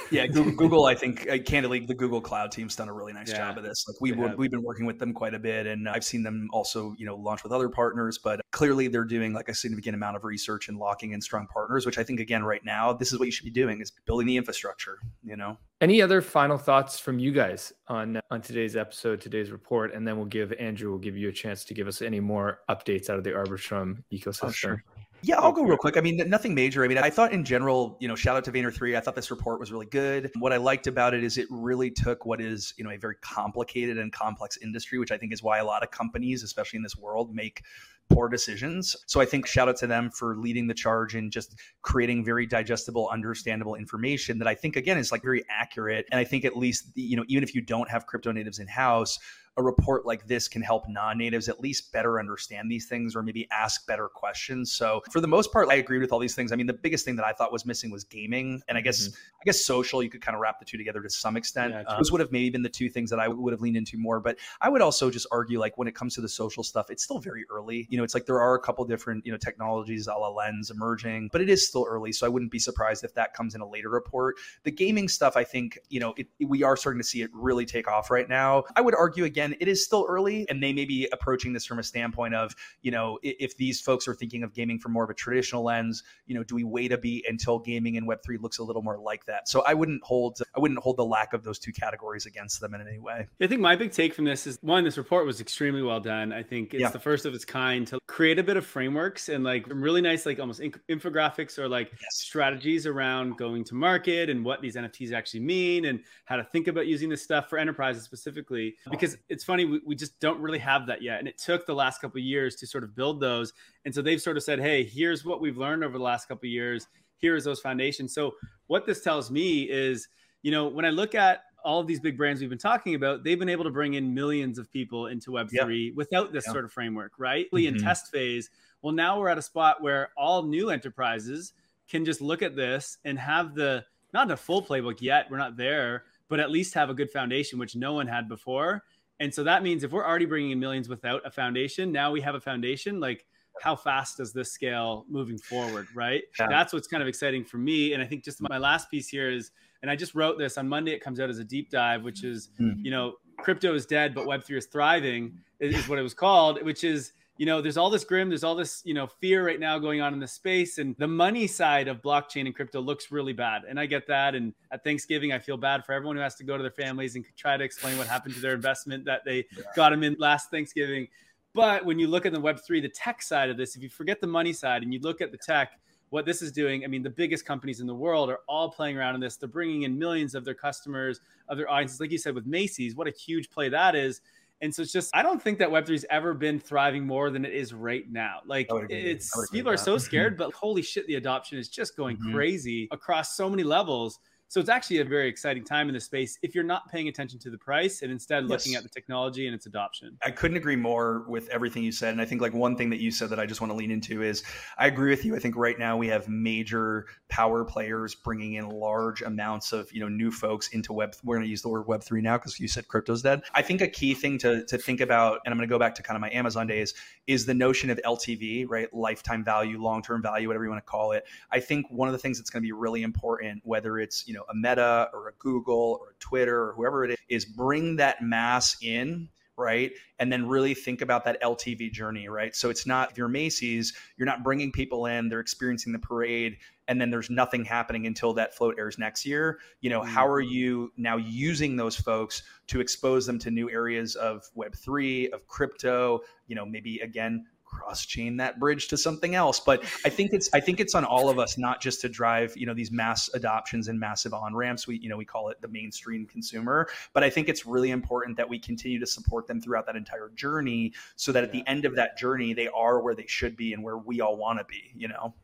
<laughs> yeah, Google, I think, uh, candidly, the Google Cloud team's done a really nice yeah, job of this. Like we we've been working with them quite a bit, and I've seen them also, you know, launch with other partners. But clearly, they're doing like a significant amount of research and locking in strong partners, which I think, again, right now, this is what you should be doing: is building the infrastructure. You know. Any other final thoughts from you guys on on today's episode, today's report, and then we'll give Andrew, we'll give you a chance to give us any more updates out of the Arbitrum ecosystem. Oh, sure. Yeah, I'll go real quick. I mean, nothing major. I mean, I thought in general, you know, shout out to Vayner3. I thought this report was really good. What I liked about it is it really took what is, you know, a very complicated and complex industry, which I think is why a lot of companies, especially in this world, make poor decisions. So I think shout out to them for leading the charge and just creating very digestible, understandable information that I think again is like very accurate. And I think at least, you know, even if you don't have crypto natives in house, a report like this can help non-natives at least better understand these things or maybe ask better questions. So for the most part, I agree with all these things. I mean, the biggest thing that I thought was missing was gaming, and I guess mm-hmm. I guess social. You could kind of wrap the two together to some extent. Yeah, Those would have maybe been the two things that I would have leaned into more. But I would also just argue like when it comes to the social stuff, it's still very early. You know, it's like there are a couple different you know technologies, a la Lens, emerging, but it is still early. So I wouldn't be surprised if that comes in a later report. The gaming stuff, I think, you know, it, we are starting to see it really take off right now. I would argue again, it is still early, and they may be approaching this from a standpoint of, you know, if these folks are thinking of gaming from more of a traditional lens, you know, do we wait a beat until gaming in Web three looks a little more like that? So I wouldn't hold I wouldn't hold the lack of those two categories against them in any way. I think my big take from this is one, this report was extremely well done. I think it's yeah. the first of its kind to create a bit of frameworks and like really nice, like almost infographics or like yes. strategies around going to market and what these NFTs actually mean and how to think about using this stuff for enterprises specifically. Because it's funny, we, we just don't really have that yet. And it took the last couple years to sort of build those. And so they've sort of said, hey, here's what we've learned over the last couple years. Here's those foundations. So what this tells me is, you know, when I look at all of these big brands we've been talking about, they've been able to bring in millions of people into Web3 yep. without this yep. sort of framework, right? Mm-hmm. In test phase. Well, now we're at a spot where all new enterprises can just look at this and have the not a full playbook yet. We're not there, but at least have a good foundation, which no one had before. And so that means if we're already bringing in millions without a foundation, now we have a foundation. Like, how fast does this scale moving forward? Right. Yeah. That's what's kind of exciting for me. And I think just my last piece here is, and I just wrote this on Monday. It comes out as a deep dive, which is, mm-hmm. you know, crypto is dead, but Web3 is thriving, is what it was called, which is, you know, there's all this grim, there's all this, you know, fear right now going on in the space. And the money side of blockchain and crypto looks really bad. And I get that. And at Thanksgiving, I feel bad for everyone who has to go to their families and try to explain what happened to their investment that they got them in last Thanksgiving. But when you look at the Web3, the tech side of this, if you forget the money side and you look at the tech, what this is doing, I mean, the biggest companies in the world are all playing around in this. They're bringing in millions of their customers, of their audiences. Like you said, with Macy's, what a huge play that is and so it's just, I don't think that Web3's ever been thriving more than it is right now. Like it's, people are so scared, but holy shit, the adoption is just going mm-hmm. crazy across so many levels. So it's actually a very exciting time in the space if you're not paying attention to the price and instead yes. looking at the technology and its adoption. I couldn't agree more with everything you said. And I think like one thing that you said that I just want to lean into is I agree with you. I think right now we have major power players bringing in large amounts of, you know, new folks into web. We're going to use the word web three now because you said crypto's dead. I think a key thing to, to think about, and I'm going to go back to kind of my Amazon days is the notion of LTV, right? Lifetime value, long-term value, whatever you want to call it. I think one of the things that's going to be really important, whether it's, you know, know a Meta or a Google or a Twitter or whoever it is, is bring that mass in right? And then really think about that LTV journey, right? So it's not if you're Macy's, you're not bringing people in, they're experiencing the parade, and then there's nothing happening until that float airs next year. You know, how are mm-hmm. you now using those folks to expose them to new areas of Web3, of crypto, you know, maybe again, cross chain that bridge to something else but i think it's i think it's on all of us not just to drive you know these mass adoptions and massive on ramps we you know we call it the mainstream consumer but i think it's really important that we continue to support them throughout that entire journey so that at the end of that journey they are where they should be and where we all want to be you know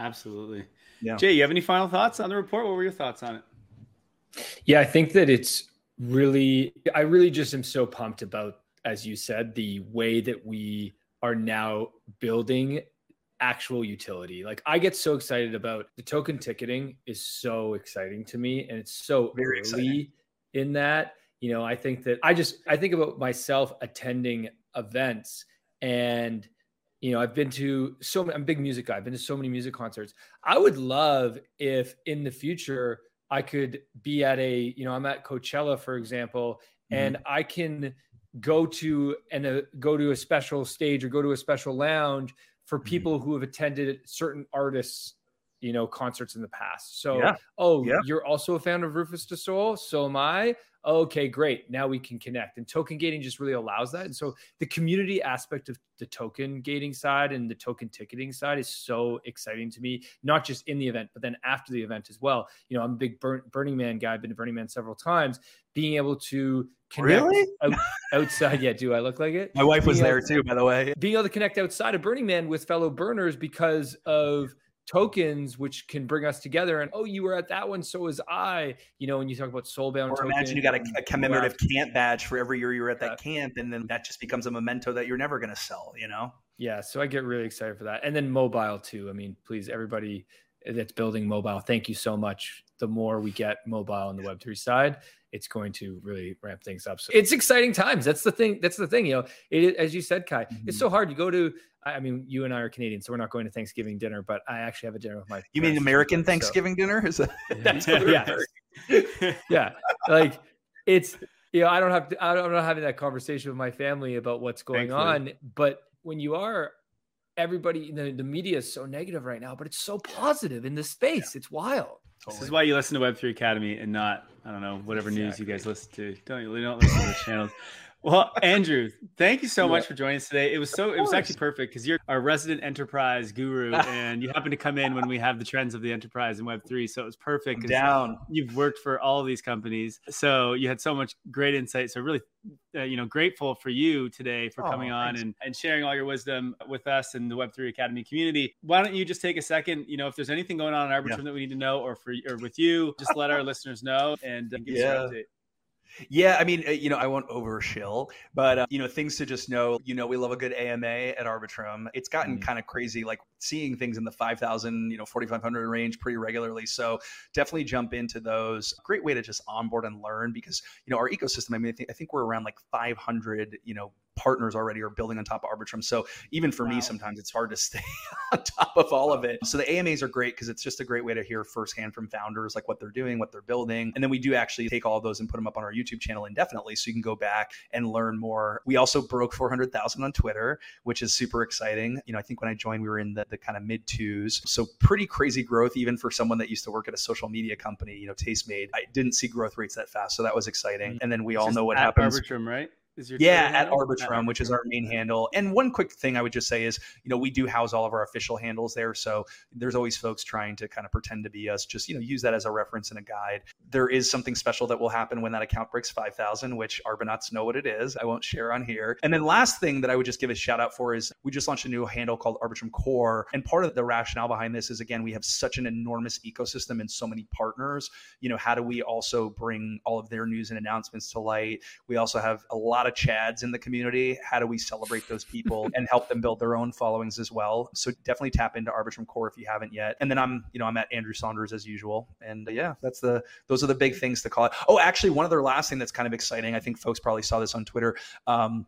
Absolutely. Yeah. Jay, you have any final thoughts on the report? What were your thoughts on it? Yeah, I think that it's really, I really just am so pumped about, as you said, the way that we are now building actual utility. Like I get so excited about the token ticketing is so exciting to me and it's so Very early exciting. in that. You know, I think that I just I think about myself attending events and you know, I've been to so many, I'm a big music guy. I've been to so many music concerts. I would love if in the future I could be at a, you know, I'm at Coachella, for example, mm-hmm. and I can go to and uh, go to a special stage or go to a special lounge for mm-hmm. people who have attended certain artists you know concerts in the past. So yeah. oh yeah. you're also a fan of rufus du sol so am i? Okay great. Now we can connect. And token gating just really allows that. And so the community aspect of the token gating side and the token ticketing side is so exciting to me not just in the event but then after the event as well. You know i'm a big burning man guy. I've been to burning man several times. Being able to connect really? out, outside. Yeah, do I look like it? My wife was there too, by the way. Being able to connect outside of Burning Man with fellow burners because of tokens which can bring us together and oh you were at that one so was i you know when you talk about soulbound or imagine you got a, a commemorative camp badge for every year you were at that yeah. camp and then that just becomes a memento that you're never going to sell you know yeah so i get really excited for that and then mobile too i mean please everybody that's building mobile thank you so much the more we get mobile on the web3 side it's going to really ramp things up. So it's exciting times. That's the thing. That's the thing. You know, it, as you said, Kyle, mm-hmm. it's so hard. You go to, I mean, you and I are Canadian, so we're not going to Thanksgiving dinner, but I actually have a dinner with my. You mean American Thanksgiving so. dinner? Is that, <laughs> <laughs> that's yeah. <laughs> yeah. Like it's, you know, I don't have to, I don't, I'm not having that conversation with my family about what's going Thankfully. on, but when you are, everybody, the, the media is so negative right now, but it's so positive in this space. Yeah. It's wild. Totally. This is why you listen to Web3 Academy and not, I don't know, whatever exactly. news you guys listen to. Don't you don't listen to the channels. <laughs> Well, Andrew, thank you so much for joining us today. It was so it was actually perfect because you're our resident enterprise guru, <laughs> and you happen to come in when we have the trends of the enterprise and Web three. So it was perfect. Down. You've worked for all of these companies, so you had so much great insight. So really, uh, you know, grateful for you today for oh, coming on and, and sharing all your wisdom with us and the Web three Academy community. Why don't you just take a second? You know, if there's anything going on in Arbitrum yeah. that we need to know, or for or with you, just let our listeners know and uh, give yeah. us your update. Yeah, I mean, uh, you know, I won't overshill, but uh, you know, things to just know. You know, we love a good AMA at Arbitrum. It's gotten mm-hmm. kind of crazy, like seeing things in the five thousand, you know, forty five hundred range pretty regularly. So definitely jump into those. Great way to just onboard and learn because you know our ecosystem. I mean, I think I think we're around like five hundred, you know, partners already are building on top of Arbitrum. So even for wow. me, sometimes it's hard to stay <laughs> on top of all of it. So the AMAs are great because it's just a great way to hear firsthand from founders, like what they're doing, what they're building. And then we do actually take all of those and put them up on our YouTube channel indefinitely. So you can go back and learn more. We also broke 400,000 on Twitter, which is super exciting. You know, I think when I joined, we were in the, the kind of mid twos. So pretty crazy growth, even for someone that used to work at a social media company, you know, Tastemade. I didn't see growth rates that fast. So that was exciting. And then we all know what happens. Arbitrum, right? Yeah at arbitrum which is our main handle. And one quick thing i would just say is you know we do house all of our official handles there so there's always folks trying to kind of pretend to be us just you know use that as a reference and a guide. There is something special that will happen when that account breaks 5000 which Arbinauts know what it is. I won't share on here. And then last thing that i would just give a shout out for is we just launched a new handle called arbitrum core. And part of the rationale behind this is again we have such an enormous ecosystem and so many partners. You know how do we also bring all of their news and announcements to light? We also have a lot of chads in the community. How do we celebrate those people <laughs> and help them build their own followings as well? So definitely tap into Arbitrum Core if you haven't yet. And then I'm, you know, I'm at Andrew Saunders as usual. And uh, yeah, that's the those are the big things to call it. Oh, actually, one other last thing that's kind of exciting. I think folks probably saw this on Twitter. Um,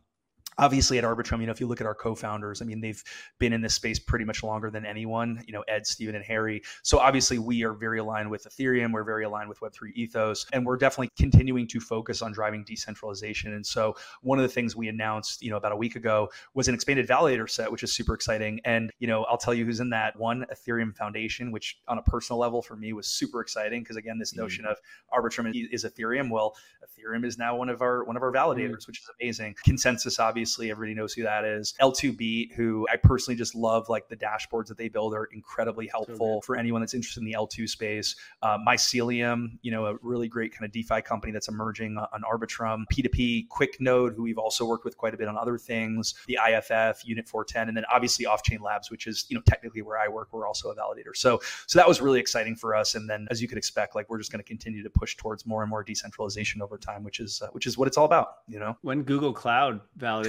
obviously at arbitrum you know if you look at our co-founders i mean they've been in this space pretty much longer than anyone you know ed Steven and harry. So obviously we are very aligned with ethereum. We're very aligned with web3 ethos and we're definitely continuing to focus on driving decentralization. And so one of the things we announced you know about a week ago was an expanded validator set which is super exciting. And you know i'll tell you who's in that. One ethereum foundation which on a personal level for me was super exciting because again this notion mm-hmm. of arbitrum is ethereum. Well ethereum is now one of our one of our validators mm-hmm. which is amazing. ConsenSys obviously obviously everybody knows who that is. L2Beat, who I personally just love, like the dashboards that they build are incredibly helpful so for anyone that's interested in the L2 space. Uh, Mycelium, you know, a really great kind of DeFi company that's emerging on Arbitrum. P2P, QuickNode, who we've also worked with quite a bit on other things. The IFF, Unit 410, and then obviously Offchain Labs, which is you know technically where I work. We're also a validator. So so that was really exciting for us. And then as you could expect, like we're just going to continue to push towards more and more decentralization over time, which is uh, which is what it's all about. You know, when Google Cloud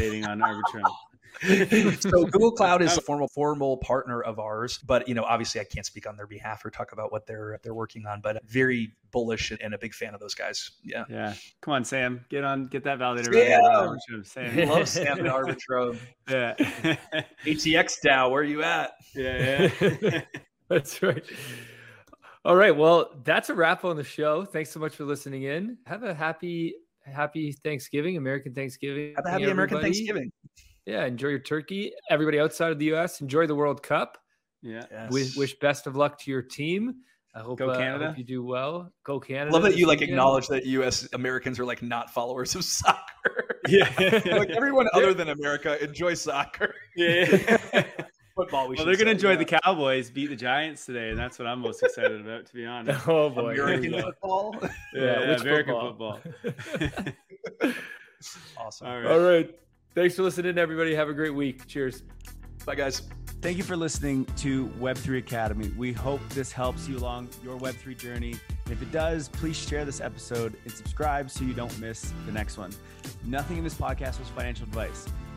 validating on Arbitrum. <laughs> so Google Cloud is uh, a formal formal partner of ours, but you know, obviously I can't speak on their behalf or talk about what they're they're working on, but very bullish and a big fan of those guys. Yeah. Yeah. Come on, Sam. Get on get that validator yeah. Sam. <laughs> Love Sam and <laughs> Arbitrum. Yeah. ATX DAO, where are you at? Yeah, yeah. that's right. All right. Well, that's a wrap on the show. Thanks so much for listening in. Have a happy, happy Thanksgiving, American Thanksgiving. Have happy everybody. American Thanksgiving. Yeah. Enjoy your turkey. Everybody outside of the US, enjoy the World Cup. Yeah. Yes. Wish, wish best of luck to your team. I hope, Go Canada. Uh, I hope you do well. Go Canada. Love that you like acknowledge that U.S. Americans are like not followers of <laughs> soccer. Yeah, like everyone other than America enjoy soccer. Yeah. <laughs> football. We well, they're going to enjoy yeah. the Cowboys beat the Giants today, and that's what I'm most excited about, to be honest. <laughs> Oh boy, American football. <laughs> yeah, yeah American football. football. <laughs> awesome. All right. All right. Thanks for listening, everybody. Have a great week. Cheers. Bye, guys. Thank you for listening to Web3 Academy. We hope this helps you along your Web3 journey. If it does, please share this episode and subscribe so you don't miss the next one. Nothing in this podcast was financial advice.